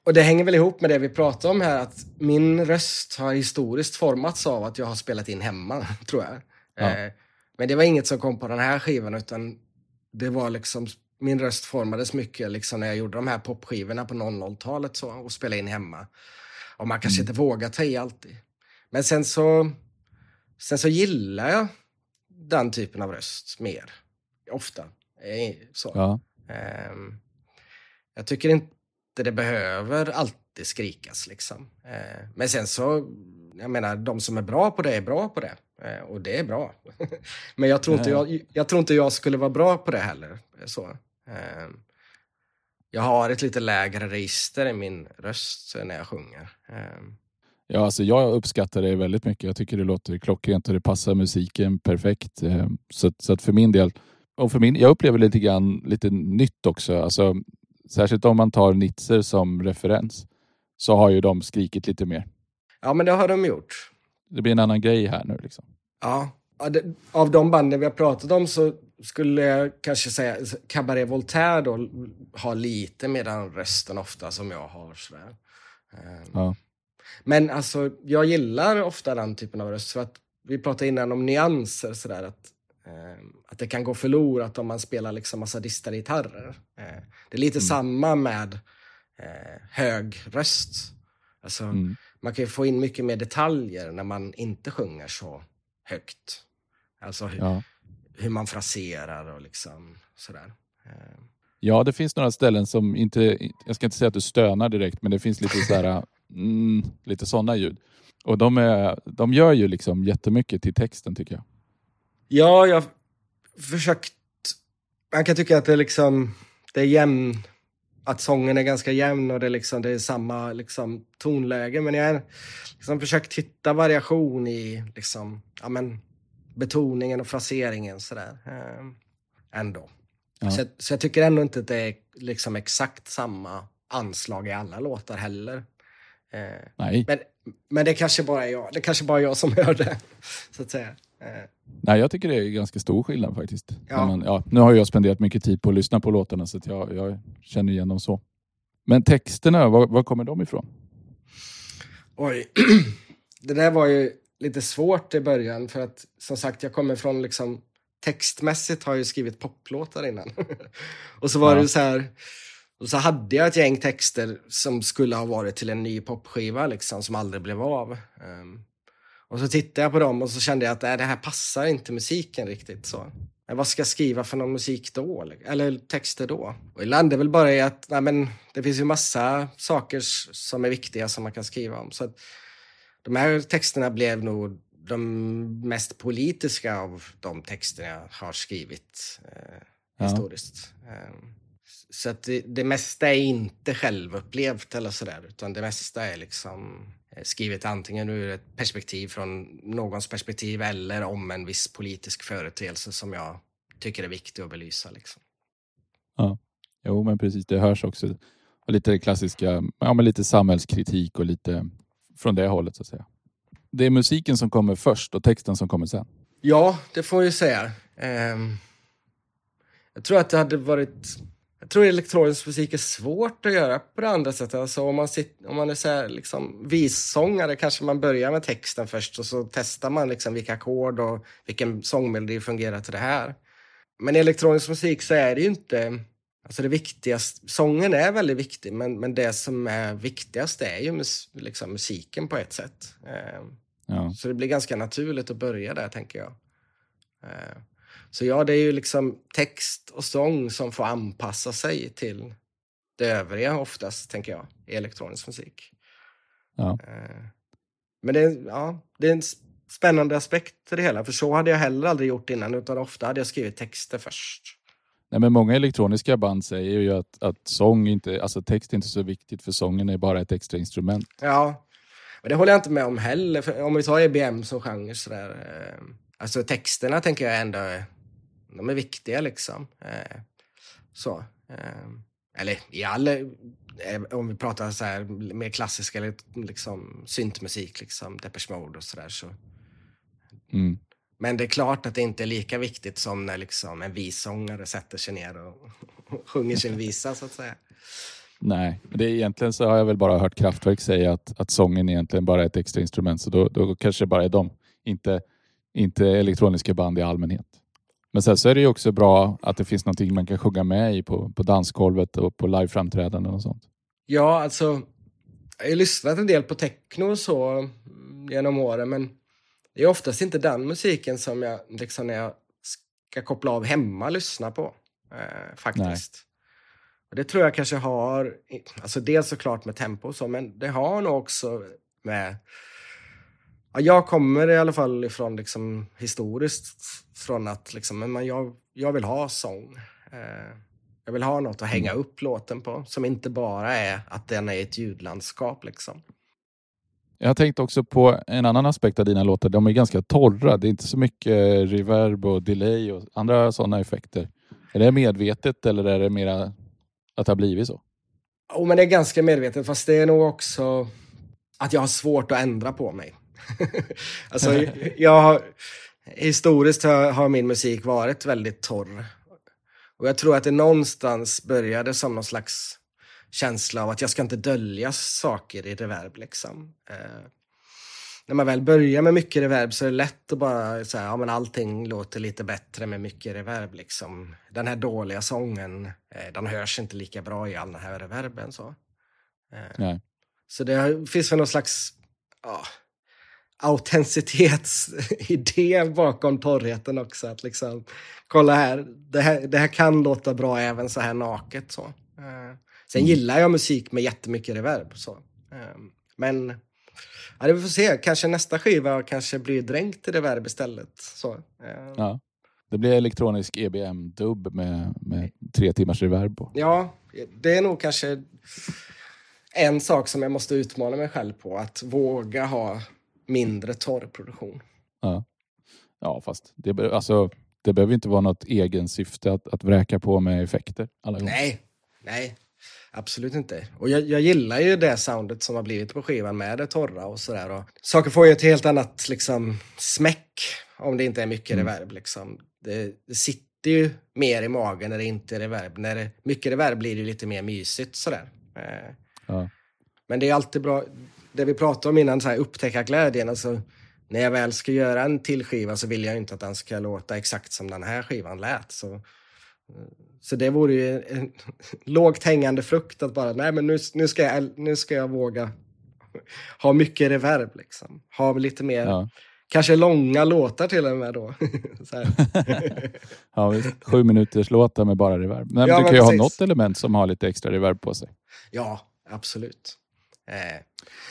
och det hänger väl ihop med det vi pratade om här, att min röst har historiskt formats av att jag har spelat in hemma, tror jag. Ja. Eh, men det var inget som kom på den här skivan, utan det var liksom, min röst formades mycket liksom när jag gjorde de här popskivorna på 00-talet så, och spelade in hemma. Och man kanske inte vågar ta i alltid. Men sen så, sen så gillar jag den typen av röst mer, ofta. Eh, Så. Ja. Ehm, jag tycker inte det behöver alltid skrikas liksom. Eh, men sen så, jag menar, de som är bra på det är bra på det. Eh, och det är bra. men jag tror, inte Ja. jag, jag tror inte jag skulle vara bra på det heller. eh, Så. Ehm, jag har ett lite lägre register i min röst när jag sjunger. Ja, alltså jag uppskattar det väldigt mycket. Jag tycker det låter klockrent och det passar musiken perfekt. Eh, Så, så att för min del, och för min, jag upplever lite grann lite nytt också. Alltså, särskilt om man tar Nitzer som referens så har ju de skrikit lite mer. ja, men det har de gjort. Det blir en annan grej här nu. Liksom. Ja, av de banden vi har pratat om så skulle jag kanske säga Cabaret Voltaire då har lite mer den rösten ofta som jag har. Sådär. Ehm, Ja. Men alltså, jag gillar ofta den typen av röst för att vi pratade innan om nyanser sådär att, att det kan gå förlorat om man spelar liksom massa distade gitarrer. Eh, det är lite samma med eh, hög röst. Alltså, Mm. man kan få in mycket mer detaljer när man inte sjunger så högt. Alltså hur, Ja. hur man fraserar och liksom sådär. Eh, ja, det finns några ställen som inte, jag ska inte säga att du stönar direkt, men det finns lite så här, mm, lite sådana ljud. Och de, är, de gör ju liksom jättemycket till texten tycker jag. Ja, jag har försökt... Man kan tycka att det är liksom... Det är jämn... Att sången är ganska jämn och det är, liksom, det är samma liksom, tonläge. Men jag har liksom försökt hitta variation i liksom, ja, men, betoningen och fraseringen sådär. Eh, ändå. Ja. Så, så jag tycker ändå inte att det är liksom exakt samma anslag i alla låtar heller. Eh, Nej. men, men det kanske bara är jag. Det kanske bara jag som hör det. Så att säga. Eh, Nej, jag tycker det är ganska stor skillnad faktiskt. Ja. Man, ja, nu har jag spenderat mycket tid på att lyssna på låtarna så att jag, jag känner igen dem så. Men texterna, var, var kommer de ifrån? Oj. Det där var ju lite svårt i början för att som sagt jag kommer från liksom textmässigt har jag skrivit poplåtar innan. och så var Ja. det så här och så hade jag ett gäng texter som skulle ha varit till en ny popskiva liksom som aldrig blev av. Ehm, och så tittade jag på dem och så kände jag att äh, det här passar inte musiken riktigt så. vad ska jag skriva för någon musik då? Eller texter då? Och ibland är det väl bara i att nej, men det finns ju massa saker som är viktiga som man kan skriva om. Så att de här texterna blev nog de mest politiska av de texter jag har skrivit eh, ja. historiskt. Eh, så att det, det, mesta är inte självupplevt eller sådär, utan det mesta är liksom skrivet antingen ur ett perspektiv från någons perspektiv eller om en viss politisk företeelse som jag tycker är viktig att belysa. Liksom. Ja, jo men precis, det hörs också. Och lite klassiska, ja men lite samhällskritik och lite från det hållet så att säga. Det är musiken som kommer först och texten som kommer sen. Ja, det får jag ju säga. Um, jag tror att det hade varit jag tror elektronisk musik är svårt att göra på det andra sättet. Alltså om man, sitter, om man är så här, liksom, vissångare kanske man börjar med texten först och så testar man liksom vilka ackord och vilken sångmelodi fungerar till det här. Men i elektronisk musik så är det ju inte... Alltså det viktigaste, sången är väldigt viktig, men, men det som är viktigast är ju mus, liksom musiken på ett sätt. Eh, ja. Så det blir ganska naturligt att börja där, tänker jag. Så ja, det är ju liksom text och sång som får anpassa sig till det övriga oftast, tänker jag, i elektronisk musik. Ja. Eh, men det är, ja, det är en spännande aspekt till det hela, för så hade jag heller aldrig gjort innan, utan ofta hade jag skrivit texter först. Nej, men många elektroniska band säger ju att, att sång inte, alltså text är inte så viktigt, för sången är bara ett extra instrument. Ja, men det håller jag inte med om heller. För om vi tar EBM som genre sådär, eh, alltså texterna tänker jag ändå de är viktiga liksom. Eh, så. Eh, eller i all, eh, om vi pratar så här mer klassisk eller liksom syntmusik, liksom Depeche Mode och sådär. Så. Mm. Men det är klart att det inte är lika viktigt som när liksom en vissångare sätter sig ner och sjunger sin visa så att säga. Nej, det är egentligen så har jag väl bara hört Kraftwerk säga att, att sången egentligen bara är ett extra instrument, så då, då kanske det bara är de, inte, inte elektroniska band i allmänhet. Men sen så är det ju också bra att det finns någonting man kan sjunga med i på, på dansgolvet och på liveframträdanden och sånt. Ja, alltså jag har lyssnat en del på techno och så genom åren, men det är oftast inte den musiken som jag, liksom när jag ska koppla av hemma, lyssna på. Eh, faktiskt. Och det tror jag kanske har, alltså dels såklart med tempo och så, men det har nog också med Ja, jag kommer i alla fall ifrån liksom, historiskt från att liksom, men jag, jag vill ha sång. Eh, jag vill ha något att hänga mm. upp låten på som inte bara är att den är ett ljudlandskap. Liksom. Jag har tänkt också på en annan aspekt av dina låtar. De är ganska torra. Det är inte så mycket reverb och delay och andra sådana effekter. Är det medvetet eller är det mera att det har blivit så? Oh, men det är ganska medvetet, fast det är nog också att jag har svårt att ändra på mig. alltså, jag historiskt har, har, min musik varit väldigt torr. Och jag tror att det någonstans började som någon slags känsla av att jag ska inte dölja saker i reverb. Liksom. Eh, när man väl börjar med mycket reverb så är det lätt att bara säga ja men allting låter lite bättre med mycket reverb. Liksom. Den här dåliga sången, eh, den hörs inte lika bra i all den här reverben. Så, eh, så det finns väl någon slags ja, autenticitetsidé bakom torrheten också. Att liksom, kolla här det, här, det här kan låta bra även så här naket. Så. Uh, sen mm. gillar jag musik med jättemycket reverb. Så. Uh, men ja, det vi får se, kanske nästa skiva kanske blir dränkt i reverb istället. Så, uh, ja. Det blir elektronisk EBM-dubb med, med tre timmars reverb på. Ja, det är nog kanske en sak som jag måste utmana mig själv på. Att våga ha mindre torrproduktion. Ja, ja fast det, alltså, det behöver inte vara något egen syfte att, att vräka på med effekter alla gånger. Nej, nej. Absolut inte. Och jag, jag gillar ju det soundet som har blivit på skivan med det torra och sådär. Saker får ju ett helt annat liksom, smäck om det inte är mycket mm. reverb. Liksom. Det, det, sitter ju mer i magen när det inte är reverb. När det mycket reverb blir det lite mer mysigt sådär. Eh, ja. Men det är alltid bra det vi pratade om innan, så här, upptäcka glädjen. Alltså, när jag väl ska göra en till skiva så vill jag inte att den ska låta exakt som den här skivan lät. Så, så det vore ju en lågt hängande frukt att bara, nej men nu, nu, ska, jag, nu ska jag våga ha mycket reverb. Liksom. Ha lite mer ja. Kanske långa låtar till och med då. ja, visst. Sju minuters låtar med bara reverb. Men ja, du kan ju ha något element som har lite extra reverb på sig. Ja, absolut. Eh.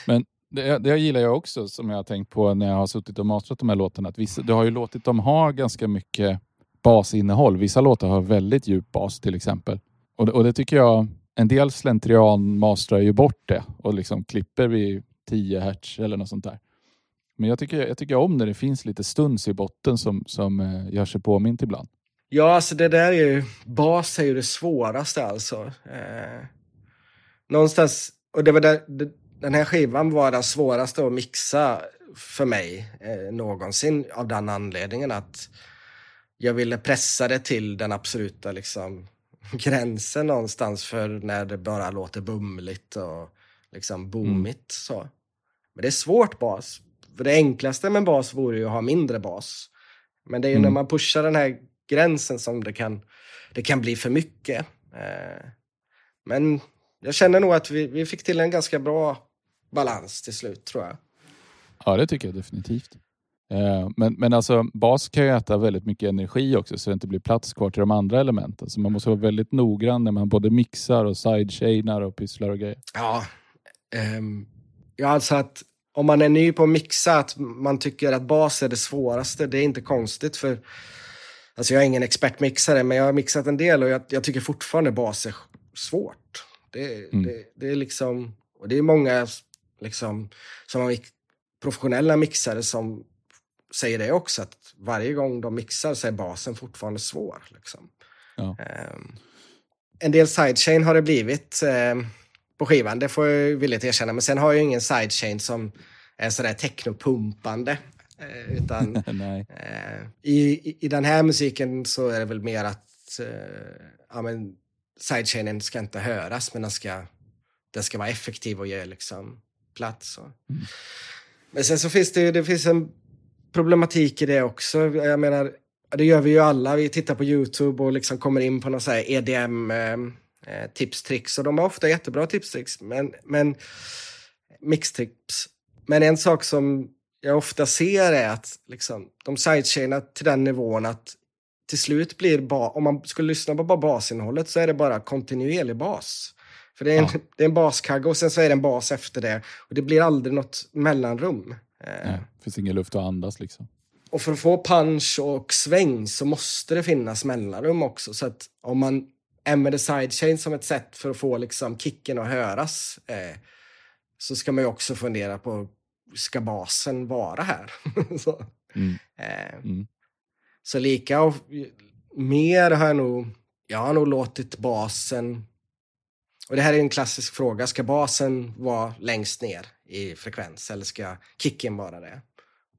Men det, det gillar jag också, som jag har tänkt på när jag har suttit och mastrat de här låtarna. Att vissa, du har ju låtit dem ha ganska mycket basinnehåll. Vissa låtar har väldigt djup bas till exempel. Och det, och det tycker jag, en del slentrian mastrar ju bort det och liksom klipper vid 10 hertz eller något sånt där. Men jag tycker, jag tycker om när det finns lite stuns i botten som, som eh, gör sig påmint ibland. Ja, alltså det där är ju, bas är ju det svåraste alltså. Eh, någonstans, och det var där, det, den här skivan var den svåraste att mixa för mig eh, någonsin av den anledningen att jag ville pressa det till den absoluta liksom, gränsen någonstans för när det bara låter bumligt och liksom boomigt. Mm. Så. Men det är svårt bas. För det enklaste med bas vore ju att ha mindre bas. Men det är ju mm. när man pushar den här gränsen som det kan, det kan bli för mycket. Eh, men jag känner nog att vi, vi fick till en ganska bra balans till slut tror jag. Ja, det tycker jag definitivt. Eh, men, men alltså bas kan ju äta väldigt mycket energi också så det inte blir plats kvar till de andra elementen. Så man måste vara väldigt noggrann när man både mixar och sidechainar och pysslar och grejer. Ja, um, ja alltså att om man är ny på att mixa, att man tycker att bas är det svåraste, det är inte konstigt för Alltså jag är ingen expertmixare, men jag har mixat en del och jag, jag tycker fortfarande bas är svårt. Det, mm. det, det, är liksom, och det är många liksom, som har professionella mixare som säger det också, att varje gång de mixar så är basen fortfarande svår. Liksom. Ja. Um, en del sidechain har det blivit um, på skivan, det får jag villigt erkänna. Men sen har jag ingen sidechain som är sådär technopumpande. Uh, utan uh, i, i den här musiken så är det väl mer att uh, ja, men sidechainen ska inte höras, men den ska, den ska vara effektiv och ge liksom, plats. Mm. Men sen så finns det, det finns en problematik i det också. Jag menar, det gör vi ju alla. Vi tittar på Youtube och liksom kommer in på någon så EDM eh, eh, tips, tricks och de har ofta jättebra tips, tricks, men, men mixtips. Men en sak som jag ofta ser är att liksom, de sidechainar till den nivån att till slut blir, ba om man skulle lyssna på bara basinnehållet så är det bara kontinuerlig bas. För det är en, ja. det är en baskagge och sen så är det en bas efter det. Och det blir aldrig något mellanrum. Nej, det finns ingen luft att andas liksom. Och för att få punch och sväng så måste det finnas mellanrum också. Så att om man använder sidechain som ett sätt för att få liksom kicken att höras eh, så ska man ju också fundera på, ska basen vara här? så, mm. Eh, mm. så lika och mer har jag nog, jag har nog låtit basen och det här är en klassisk fråga, ska basen vara längst ner i frekvens eller ska kicken vara det?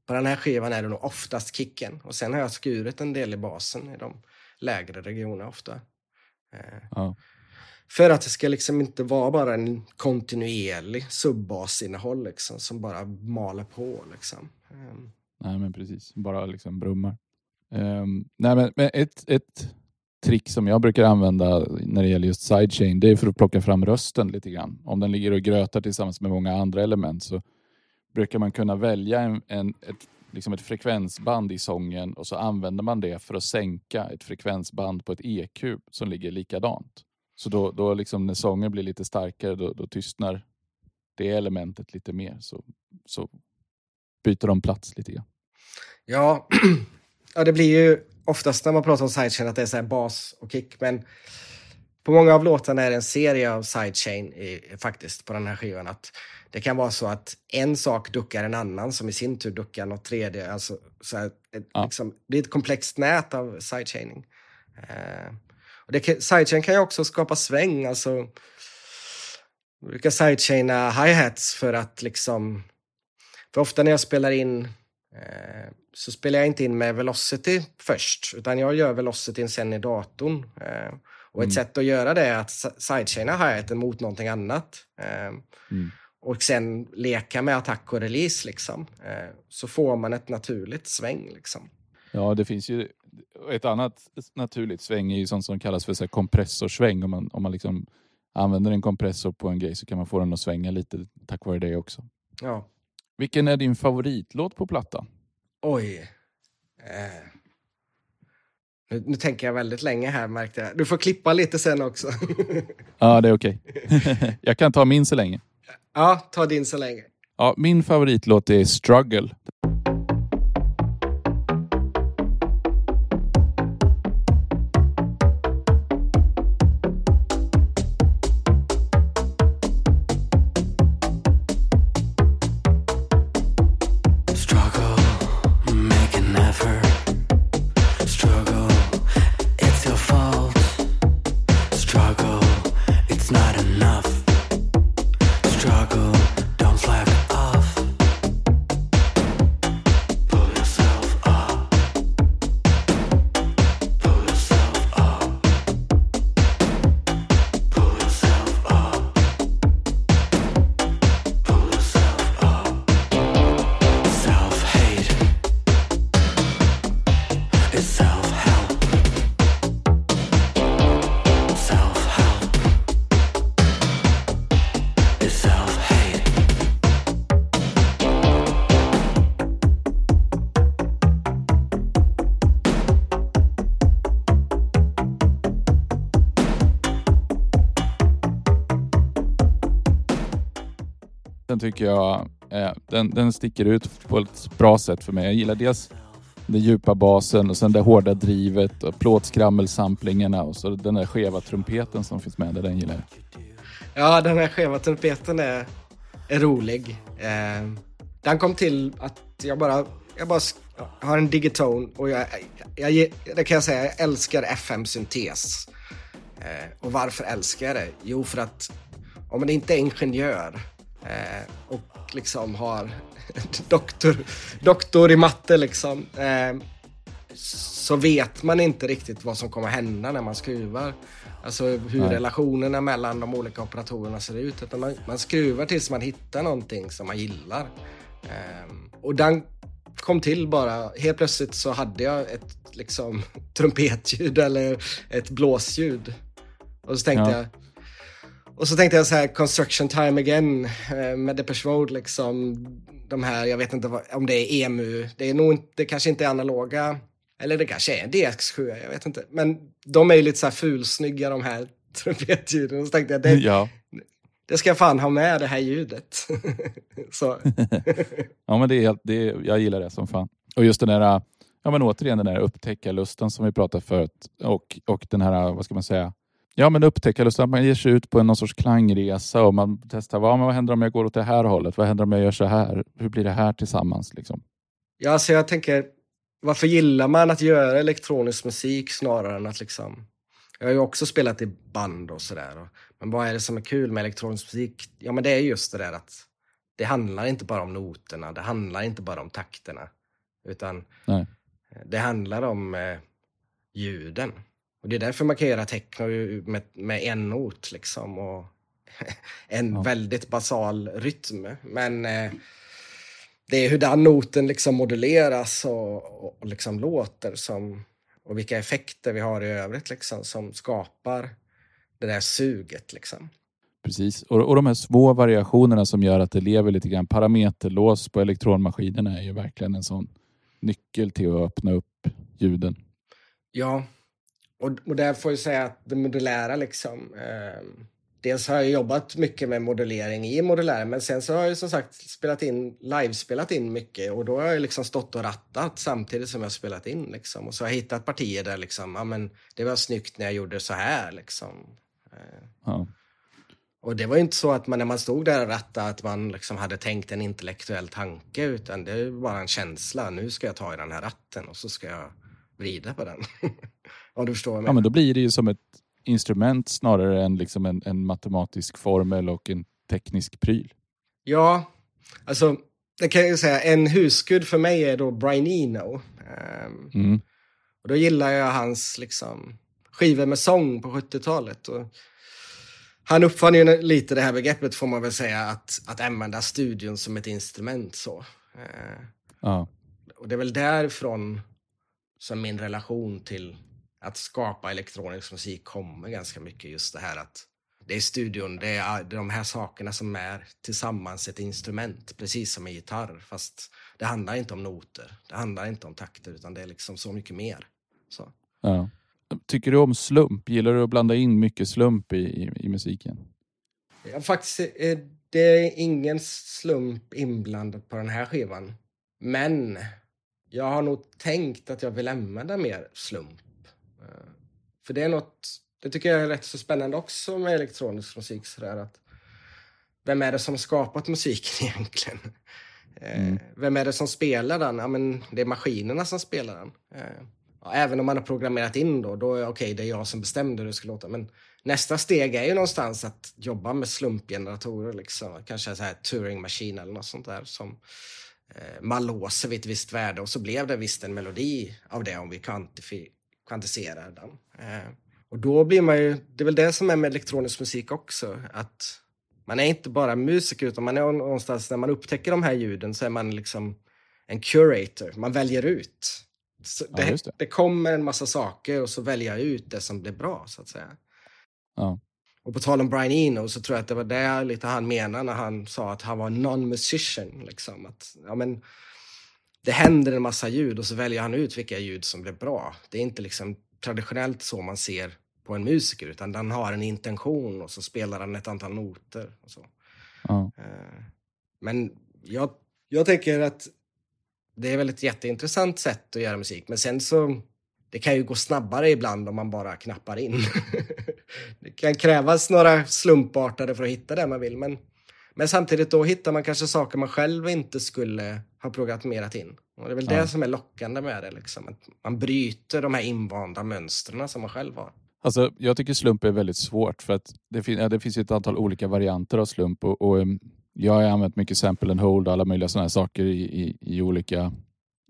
På den här skivan är det nog oftast kicken och sen har jag skurit en del i basen i de lägre regionerna ofta. Eh, ja. För att det ska liksom inte vara bara en kontinuerlig subbasinnehåll liksom, som bara maler på. Liksom. Um. Nej men precis, bara liksom brummar. Um, nej, men, men ett, ett trick som jag brukar använda när det gäller just sidechain, det är för att plocka fram rösten lite grann. Om den ligger och grötar tillsammans med många andra element så brukar man kunna välja en, en, ett, liksom ett frekvensband i sången och så använder man det för att sänka ett frekvensband på ett EQ som ligger likadant. Så då, då liksom när sången blir lite starkare, då, då tystnar det elementet lite mer. Så, så byter de plats lite grann. Ja, ja, det blir ju oftast när man pratar om sidechain att det är så bas och kick, men på många av låtarna är det en serie av sidechain i, faktiskt på den här skivan. Att det kan vara så att en sak duckar en annan som i sin tur duckar något tredje. Alltså, så här, ja. liksom, det är ett komplext nät av sidechaining. Uh, och det, sidechain kan ju också skapa sväng. Alltså, jag brukar sidechaina hi-hats för att liksom... För ofta när jag spelar in så spelar jag inte in med Velocity först, utan jag gör Velocityn sen i datorn. Eh, och ett mm. sätt att göra det är att sidechaina hi-haten mot någonting annat. Eh, mm. Och sen leka med attack och release, liksom. Eh, så får man ett naturligt sväng. Liksom. Ja, det finns ju ett annat naturligt sväng är ju sånt som kallas för så kompressorsväng. Om man, om man liksom använder en kompressor på en grej så kan man få den att svänga lite tack vare det också. Ja. Vilken är din favoritlåt på plattan? Oj. Eh. Nu, nu, tänker jag väldigt länge här märkte jag. Du får klippa lite sen också. ja, det är okej. Okay. jag kan ta min så länge. Ja, ta din så länge. Ja, min favoritlåt är Struggle. Tycker jag eh, den, den sticker ut på ett bra sätt för mig. Jag gillar dels den djupa basen och sen det hårda drivet och plåtskrammelsamplingarna och så den där skeva trumpeten som finns med där, den gillar jag. Ja, den här skeva trumpeten är, är rolig. Eh, den kom till att jag bara, jag bara har en digitone och jag, jag, jag, det kan jag säga, jag älskar FM-syntes. Eh, och varför älskar jag det? Jo, för att om man inte är ingenjör Eh, och liksom har doktor, doktor i matte liksom. Eh, så vet man inte riktigt vad som kommer hända när man skruvar. Alltså hur Nej. relationerna mellan de olika operatorerna ser ut. Utan man, man skruvar tills man hittar någonting som man gillar. Eh, och den kom till bara. Helt plötsligt så hade jag ett liksom trumpetljud eller ett blåsljud. Och så tänkte ja. jag, och så tänkte jag så här, Construction Time Again eh, med Depeche Mode liksom. De här, jag vet inte vad, om det är EMU, det är nog det kanske inte är analoga, eller det kanske är en DX7, jag vet inte. Men de är ju lite så här fulsnygga de här trumpetljuden. Så tänkte jag, det, ja. det ska jag fan ha med det här ljudet. så. ja men det är helt, det är, jag gillar det som fan. Och just den där, ja men återigen den där upptäckarlusten som vi pratade förut och, och den här, vad ska man säga, Ja, men upptäcka lust. Att man ger sig ut på en sorts klangresa och man testar vad, vad händer om jag går åt det här hållet? Vad händer om jag gör så här? Hur blir det här tillsammans? Liksom? Ja, så jag tänker, varför gillar man att göra elektronisk musik snarare än att liksom... Jag har ju också spelat i band och sådär. Men vad är det som är kul med elektronisk musik? Ja, men det är just det där att det handlar inte bara om noterna. Det handlar inte bara om takterna. Utan Nej. det handlar om eh, ljuden. Och det är därför man kan göra techno med, med en not liksom och en ja. väldigt basal rytm. Men eh, det är hur den noten liksom moduleras och, och, liksom låter som, och vilka effekter vi har i övrigt liksom, som skapar det där suget. Liksom. Precis, och, och de här små variationerna som gör att det lever lite grann. Parameterlås på elektronmaskinerna är ju verkligen en sån nyckel till att öppna upp ljuden. Ja, och, och där får jag säga att det modulära liksom. Eh, dels har jag jobbat mycket med modulering i modulär, men sen så har jag som sagt spelat in, livespelat in mycket och då har jag liksom stått och rattat samtidigt som jag spelat in liksom. Och så har jag hittat partier där liksom, ja men det var snyggt när jag gjorde så här liksom. Eh, ja. Och det var ju inte så att man när man stod där och rattade att man liksom hade tänkt en intellektuell tanke utan det var bara en känsla. Nu ska jag ta i den här ratten och så ska jag vrida på den. Om du förstår vad jag menar. Ja, men då blir det ju som ett instrument snarare än liksom en, en matematisk formel och en teknisk pryl. Ja, alltså det kan jag ju säga. En husgud för mig är då Brian Eno. Um, mm. Och då gillar jag hans liksom, skivor med sång på 70-talet. Och han uppfann ju lite det här begreppet får man väl säga, att, att använda studion som ett instrument. så. Uh, ja. Och det är väl därifrån som min relation till att skapa elektronisk musik kommer ganska mycket just det här att det är studion, det är de här sakerna som är tillsammans ett instrument, precis som en gitarr. Fast det handlar inte om noter, det handlar inte om takter, utan det är liksom så mycket mer. Så. Ja. Tycker du om slump? Gillar du att blanda in mycket slump i, i, i musiken? Ja, faktiskt, det är ingen slump inblandad på den här skivan. Men jag har nog tänkt att jag vill använda mer slump. Eh, för det är något, det tycker jag är rätt så spännande också med elektronisk musik. Sådär, att vem är det som skapat musiken egentligen? Eh, mm. Vem är det som spelar den? Ja, men det är maskinerna som spelar den. Ja, även om man har programmerat in då, då är okej, okay, det är jag som bestämde hur det ska låta. Men nästa steg är ju någonstans att jobba med slumpgeneratorer, liksom. kanske så här Turing Machine eller något sånt där som eh, man låser vid ett visst värde och så blev det visst en melodi av det om vi kvantiserar den. Eh, och då blir man ju, det är väl det som är med elektronisk musik också, att man är inte bara musiker utan man är någonstans, när man upptäcker de här ljuden så är man liksom en curator, man väljer ut det, ja, det. det, kommer en massa saker och så väljer jag ut det som blir bra, så att säga. Ja. Och på tal om Brian Eno så tror jag att det var det lite han menade när han sa att han var non-musician. Liksom. Att, ja, men, det händer en massa ljud och så väljer han ut vilka ljud som blir bra. Det är inte liksom traditionellt så man ser på en musiker, utan den har en intention och så spelar han ett antal noter. Och så. Ja. Eh, men jag, jag tänker att det är väl ett jätteintressant sätt att göra musik. Men sen så, det kan ju gå snabbare ibland om man bara knappar in. det kan krävas några slumpartade för att hitta det man vill. Men, men samtidigt då hittar man kanske saker man själv inte skulle ha programmerat in. Och det är väl ja. det som är lockande med det. Liksom. Att man bryter de här invanda mönstren som man själv har. Alltså, jag tycker slump är väldigt svårt för att det, fin ja, det finns ett antal olika varianter av slump och, och jag har använt mycket sample and hold och alla möjliga sådana saker i, i, i olika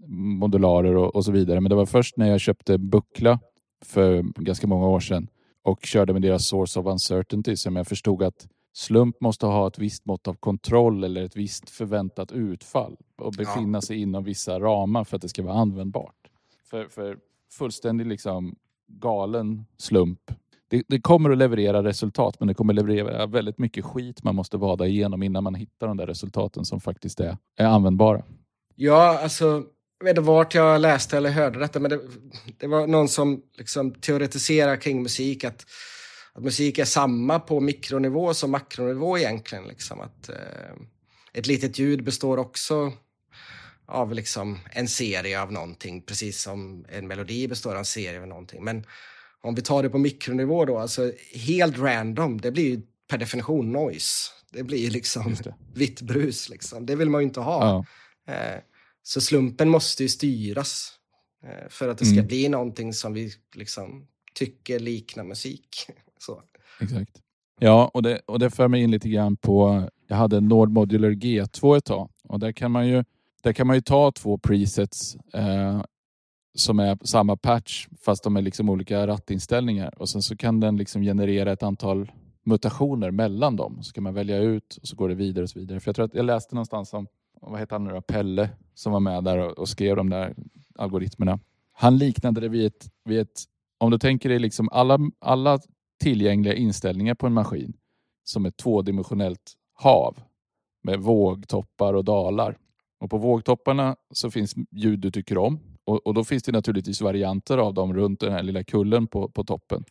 modularer och, och, så vidare. Men det var först när jag köpte Buckla för ganska många år sedan och körde med deras source of uncertainty som jag förstod att slump måste ha ett visst mått av kontroll eller ett visst förväntat utfall och befinna ja. sig inom vissa ramar för att det ska vara användbart. För, för fullständigt liksom galen slump det, det, kommer att leverera resultat, men det kommer att leverera väldigt mycket skit man måste vada igenom innan man hittar de där resultaten som faktiskt är, är användbara. Ja, alltså, jag vet inte vart jag läste eller hörde detta, men det, det var någon som liksom teoretiserar kring musik, att, att musik är samma på mikronivå som makronivå egentligen. Liksom. Att, eh, ett litet ljud består också av liksom en serie av någonting, precis som en melodi består av en serie av någonting. Men om vi tar det på mikronivå då, alltså helt random, det blir ju per definition noise. Det blir liksom vitt brus, liksom. det vill man ju inte ha. Ja. Eh, så slumpen måste ju styras eh, för att det ska mm. bli någonting som vi liksom tycker liknar musik. Så. Exakt. Ja, och det, och det för mig in lite grann på, jag hade Nord Modular G2 ett tag och där kan man ju, där kan man ju ta två presets, eh, som är samma patch fast de är liksom olika rattinställningar och sen så kan den liksom generera ett antal mutationer mellan dem. Så kan man välja ut och så går det vidare och så vidare. För jag tror att jag läste någonstans om, vad heter han nu då, Pelle som var med där och, och skrev de där algoritmerna. Han liknade det vid ett, vid ett om du tänker dig liksom alla, alla tillgängliga inställningar på en maskin som ett tvådimensionellt hav med vågtoppar och dalar. Och på vågtopparna så finns ljud du tycker om och, och, då finns det naturligtvis varianter av dem runt den här lilla kullen på, på toppen.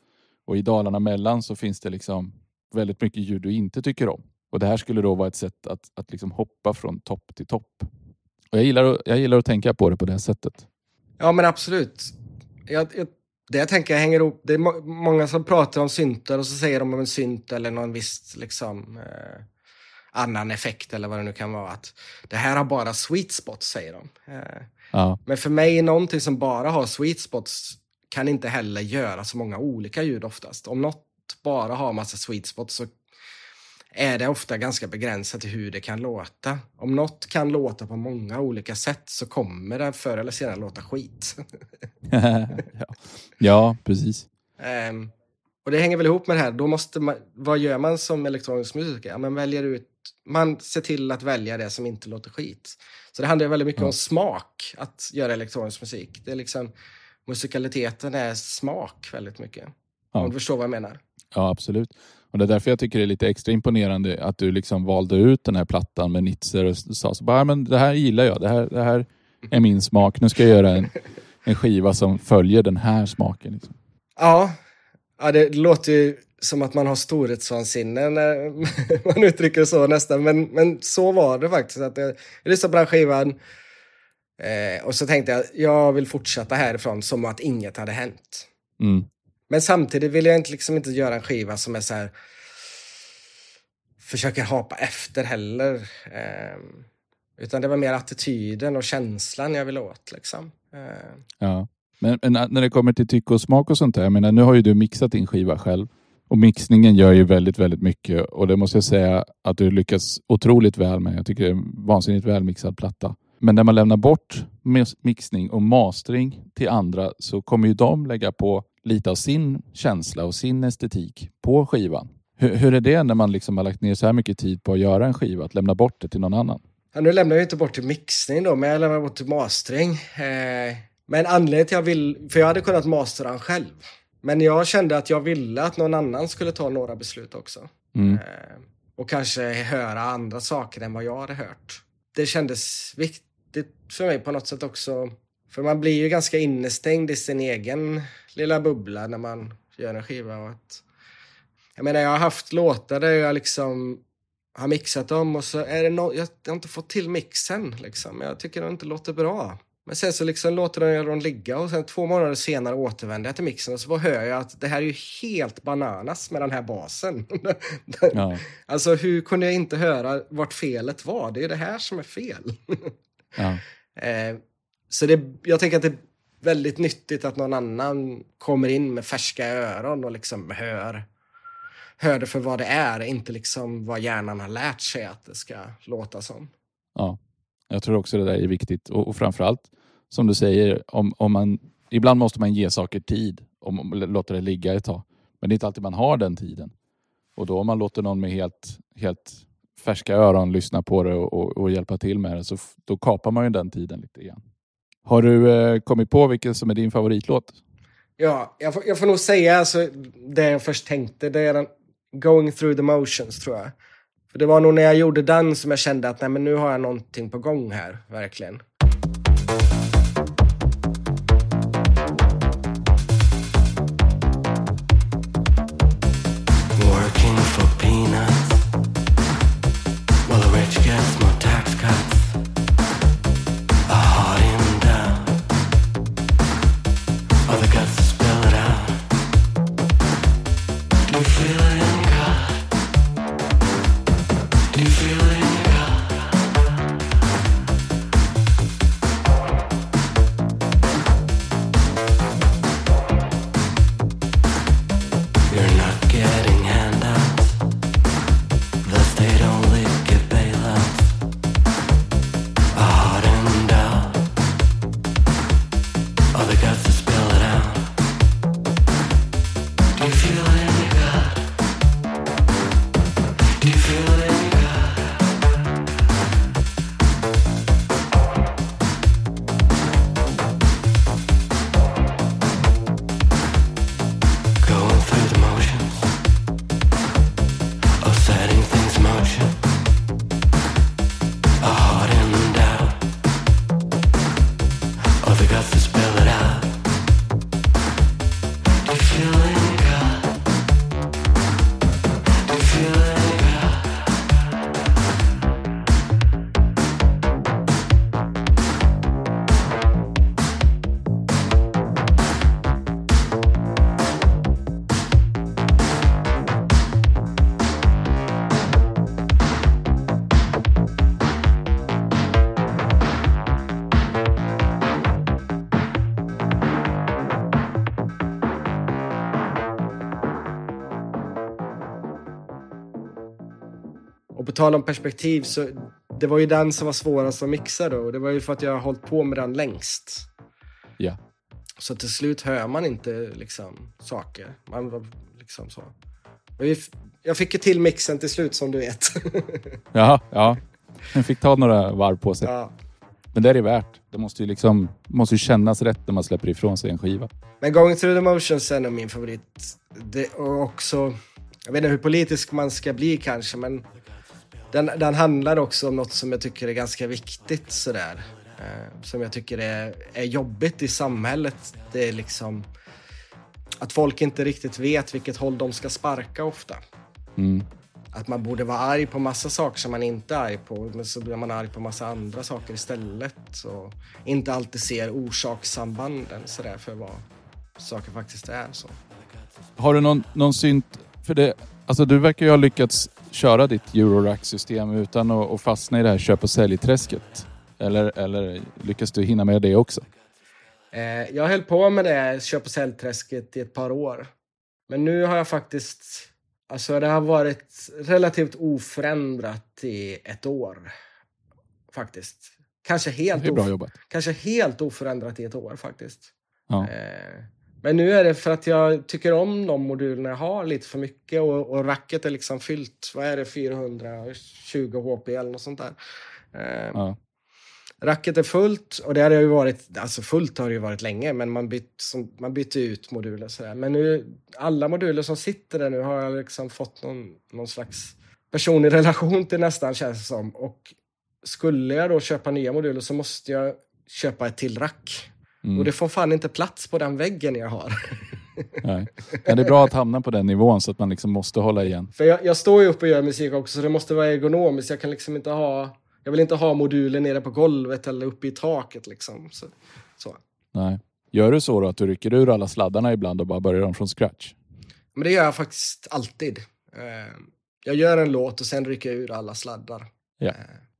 Och i dalarna mellan så finns det liksom väldigt mycket ljud du inte tycker om. Och Det här skulle då vara ett sätt att, att liksom hoppa från topp till topp. Och jag, gillar, jag gillar att tänka på det på det sättet. Ja men absolut. Jag, jag, det jag tänker hänger ihop. Det är många som pratar om syntar och så säger de om en synt eller någon viss liksom, eh, annan effekt eller vad det nu kan vara. Att det här har bara sweet spots säger de. Eh, Ja. Men för mig, någonting som bara har sweet spots kan inte heller göra så många olika ljud oftast. Om något bara har massa sweet spots så är det ofta ganska begränsat till hur det kan låta. Om något kan låta på många olika sätt så kommer det förr eller senare låta skit. ja. ja, precis. Um, och det hänger väl ihop med det här, då måste man, vad gör man som elektronisk musiker? Ja, man väljer ut, man ser till att välja det som inte låter skit. Så det handlar väldigt mycket ja. om smak, att göra elektronisk musik. Det är liksom, musikaliteten är smak väldigt mycket. Ja. Om du förstår vad jag menar. Ja, absolut. Och Det är därför jag tycker det är lite extra imponerande att du liksom valde ut den här plattan med Nitzer och sa så bara, men det här gillar jag. Det här, det här är min smak. Nu ska jag göra en, en skiva som följer den här smaken. Liksom. Ja, ja det låter ju som att man har storhetsvansinne när man uttrycker det så nästan. Men, men så var det faktiskt. Att jag, jag lyssnade på den skivan eh, och så tänkte jag jag vill fortsätta härifrån som att inget hade hänt. Mm. Men samtidigt vill jag inte, liksom inte göra en skiva som är så här försöker hapa efter heller. Eh, utan det var mer attityden och känslan jag ville åt. Liksom. Eh. Ja. Men, men, när det kommer till tycke och smak och sånt där. Jag menar, nu har ju du mixat din skiva själv. Och mixningen gör ju väldigt, väldigt mycket. Och det måste jag säga att du lyckas otroligt väl med. Jag tycker det är en vansinnigt välmixad platta. Men när man lämnar bort mixning och mastering till andra så kommer ju de lägga på lite av sin känsla och sin estetik på skivan. Hur, hur är det när man liksom har lagt ner så här mycket tid på att göra en skiva, att lämna bort det till någon annan? Ja, nu lämnar jag inte bort till mixning då, men jag lämnar bort till mastering. Eh, men anledningen till att jag vill, för jag hade kunnat mastera den själv. Men jag kände att jag ville att någon annan skulle ta några beslut också. Mm. Eh, och kanske höra andra saker än vad jag hade hört. Det kändes viktigt för mig på något sätt också. För man blir ju ganska innestängd i sin egen lilla bubbla när man gör en skiva. Och att, jag menar, jag har haft låtar där jag liksom har mixat dem och så är det no jag har inte fått till mixen. Liksom. Jag tycker det inte låter bra. Men sen så liksom låter jag dem ligga och sen två månader senare återvänder jag till mixen och så hör jag att det här är ju helt bananas med den här basen. Ja. alltså hur kunde jag inte höra vart felet var? Det är det här som är fel. Ja. eh, så det, jag tänker att det är väldigt nyttigt att någon annan kommer in med färska öron och liksom hör, hör det för vad det är, inte liksom vad hjärnan har lärt sig att det ska låta som. Ja, jag tror också det där är viktigt och, och framförallt som du säger, om, om man, ibland måste man ge saker tid och låta det ligga ett tag. Men det är inte alltid man har den tiden. Och då om man låter någon med helt, helt färska öron lyssna på det och, och, och hjälpa till med det, så då kapar man ju den tiden lite grann. Har du eh, kommit på vilken som är din favoritlåt? Ja, jag får, jag får nog säga alltså, det jag först tänkte. Det är den Going through the motions, tror jag. För Det var nog när jag gjorde den som jag kände att nej, men nu har jag någonting på gång här, verkligen. På tal om perspektiv så det var ju den som var svårast att mixa då. Och det var ju för att jag har hållit på med den längst. Ja. Så till slut hör man inte liksom saker. Man var liksom så. Jag fick ju till mixen till slut som du vet. Jaha, ja. Den fick ta några varv på sig. ja. Men det är det värt. Det måste ju, liksom, måste ju kännas rätt när man släpper ifrån sig en skiva. Men Going through the motions är nog min favorit. Det, och också, jag vet inte hur politisk man ska bli kanske, men den, den handlar också om något som jag tycker är ganska viktigt sådär. Eh, som jag tycker är, är jobbigt i samhället. Det är liksom att folk inte riktigt vet vilket håll de ska sparka ofta. Mm. Att man borde vara arg på massa saker som man inte är arg på, men så blir man arg på massa andra saker istället. Och inte alltid ser orsakssambanden sådär för vad saker faktiskt är. Så. Har du någon, någon synt... För det, alltså du verkar ju ha lyckats köra ditt Eurorack-system utan att, att fastna i det här köp och sälj-träsket. Eller, eller lyckas du hinna med det också? Eh, jag höll på med det köp och säljträsket i ett par år. Men nu har jag faktiskt... Alltså det har varit relativt oförändrat i ett år. Faktiskt. Kanske helt, of- kanske helt oförändrat i ett år faktiskt. Ja. Eh, Men nu är det för att jag tycker om de modulerna jag har lite för mycket och, och racket är liksom fyllt, vad är det, 420 HP eller något sånt där. Eh, Ja. Racket är fullt och det har ju varit, alltså fullt har det ju varit länge, men man, bytt, som, man bytte ut moduler sådär. Men nu, alla moduler som sitter där nu har jag liksom fått någon, någon slags personlig relation till nästan känns det som. Och skulle jag då köpa nya moduler så måste jag köpa ett till rack. Mm. Och det får fan inte plats på den väggen jag har. Nej. Men det är bra att hamna på den nivån så att man liksom måste hålla igen. För jag, jag står ju upp och gör musik också så det måste vara ergonomiskt. Jag kan liksom inte ha... Jag vill inte ha moduler nere på golvet eller uppe i taket liksom. Så, så. Nej. Gör du så då att du rycker ur alla sladdarna ibland och bara börjar om från scratch? Men det gör jag faktiskt alltid. Eh, Jag gör en låt och sen rycker jag ur alla sladdar. Ja.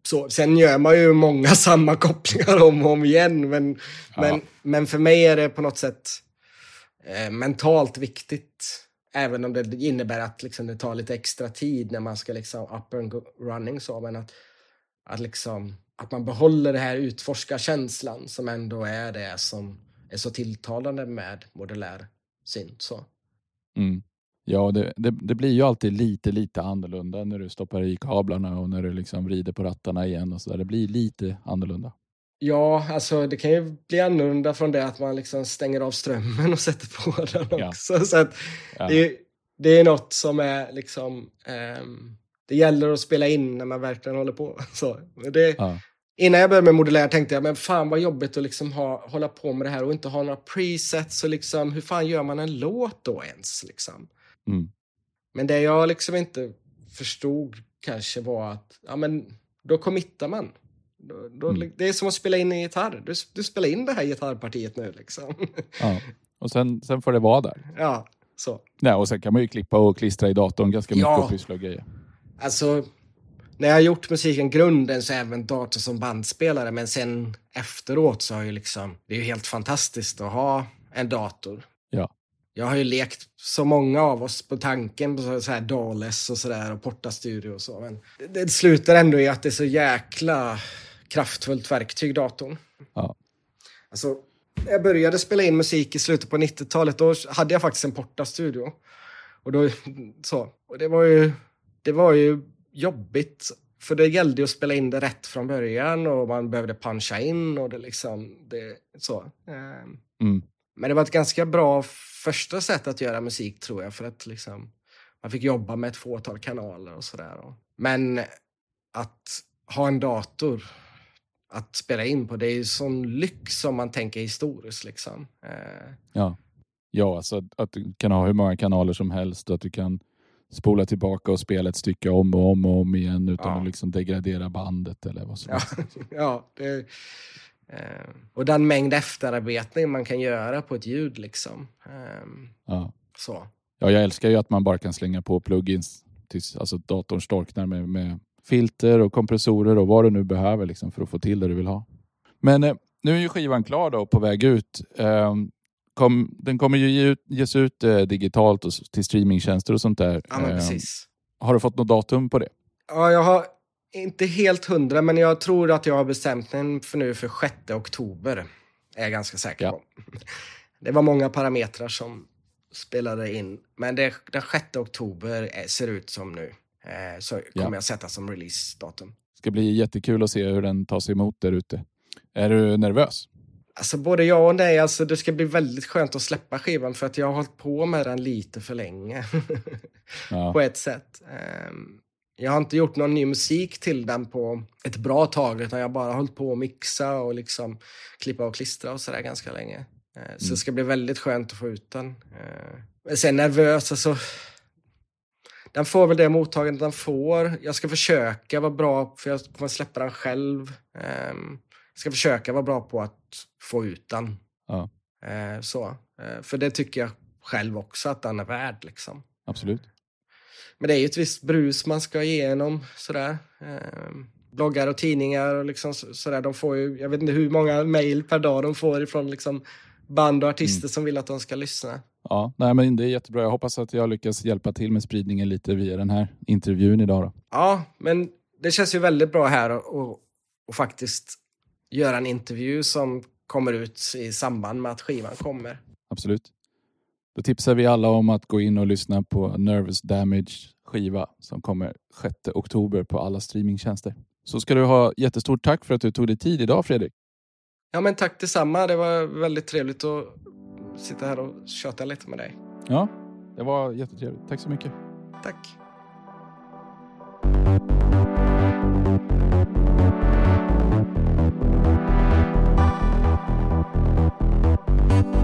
Så, sen gör man ju många sammankopplingar om och om igen, men, Ja. men, men för mig är det på något sätt eh, mentalt viktigt. Även om det innebär att liksom, det tar lite extra tid när man ska liksom up and running. Så, men att, att, liksom, att man behåller det här utforskarkänslan som ändå är det som är så tilltalande med modulär synt. Så. Mm. Ja, det, det, det blir ju alltid lite, lite annorlunda när du stoppar i kablarna och när du liksom vrider på rattarna igen och så där. Det blir lite annorlunda. Ja, alltså det kan ju bli annorlunda från det att man liksom stänger av strömmen och sätter på den Ja. också. Så Ja. det, är- det är något som är liksom... ehm, det gäller att spela in när man verkligen håller på. Så, det, Ja. Innan jag började med modulär tänkte jag, men fan vad jobbigt att liksom ha, hålla på med det här och inte ha några presets och liksom, hur fan gör man en låt då ens? Liksom? Mm. Men det jag liksom inte förstod kanske var att, ja men då committar man. Då, då, Mm. Det är som att spela in en gitarr. Du, du spelar in det här gitarrpartiet nu liksom. Ja. Och sen, sen får det vara där. ja, så. Nej, och sen kan man ju klippa och klistra i datorn ganska mycket Ja. och pyssla och grejer. Alltså, när jag har gjort musiken grunden så är även dator som bandspelare, men sen efteråt så har ju liksom, det är ju helt fantastiskt att ha en dator. Ja. Jag har ju lekt så många av oss på tanken på så här Dales och sådär och Porta Studio och så, men det, slutar ändå i att det är så jäkla kraftfullt verktyg, datorn. Ja. Alltså, när jag började spela in musik i slutet på 90-talet, då hade jag faktiskt en Porta-studio. Och, då, så. och det var ju, det var ju jobbigt. För det gällde ju att spela in det rätt från början och man behövde puncha in och det liksom, det, så. Ehm, Mm. Men det var ett ganska bra första sätt att göra musik tror jag, för att liksom, man fick jobba med ett fåtal kanaler och sådär. Men att ha en dator att spela in på, det är ju sån lyx om man tänker historiskt. Liksom. Eh, Ja, ja alltså att, att du kan ha hur många kanaler som helst och att du kan spola tillbaka och spela ett stycke om och om och om igen utan Ja. att liksom degradera bandet eller vad som ja, helst. ja, det, eh, och den mängd efterarbetning man kan göra på ett ljud. liksom. Eh, Ja. så. ja, jag älskar ju att man bara kan slänga på plugins tills alltså, datorn storknar med, med filter och kompressorer och vad du nu behöver liksom, för att få till det du vill ha. Men eh, nu är ju skivan klar då och på väg ut. Eh, kom, den kommer ju ges ut eh, digitalt och till streamingtjänster och sånt där. Ja, men Eh, precis. har du fått något datum på det? Ja, jag har inte helt hundra, men jag tror att jag har bestämt mig för nu för 6 oktober. Är jag ganska säker Ja. på. Det var många parametrar som spelade in, men det, den 6 oktober är- ser ut som nu. Eh, så kommer Ja. jag sätta som release-datum. ska bli jättekul att se hur den tas emot där ute. Är du nervös? Alltså både ja och nej. Alltså det ska bli väldigt skönt att släppa skivan för att jag har hållit på med den lite för länge. Ja. på ett sätt. Ehm, Jag har inte gjort någon ny musik till den på ett bra tag utan jag har bara hållit på att mixa och liksom klippa och klistra och sådär ganska länge. Eh, Så det ska bli väldigt skönt att få ut den. Eh, Men sen nervös, alltså. Den får väl det mottagandet den får. Jag ska försöka vara bra, för jag kommer släppa den själv. Ehm, Jag ska försöka vara bra på att få ut den. Ja. Eh, Så. Eh, För det tycker jag själv också att den är värd. Liksom. Absolut. Men det är ju ett visst brus man ska igenom. Sådär. Ehm, bloggar och tidningar och liksom så- sådär. De får ju, jag vet inte hur många mejl per dag de får ifrån liksom band och artister som vill att de ska lyssna. Ja, nej, men det är jättebra. Jag hoppas att jag lyckas hjälpa till med spridningen lite via den här intervjun idag. Då. Ja, men det känns ju väldigt bra här och, och faktiskt göra en intervju som kommer ut i samband med att skivan kommer. Absolut. Då tipsar vi alla om att gå in och lyssna på Nervous Damage skiva som kommer 6 oktober på alla streamingtjänster. Så ska du ha jättestort tack för att du tog dig tid idag Fredrik. Ja, men tack detsamma. Det var väldigt trevligt att sitta här och köta lite med dig. Ja, det var jättetrevligt. Tack så mycket. Tack. Thank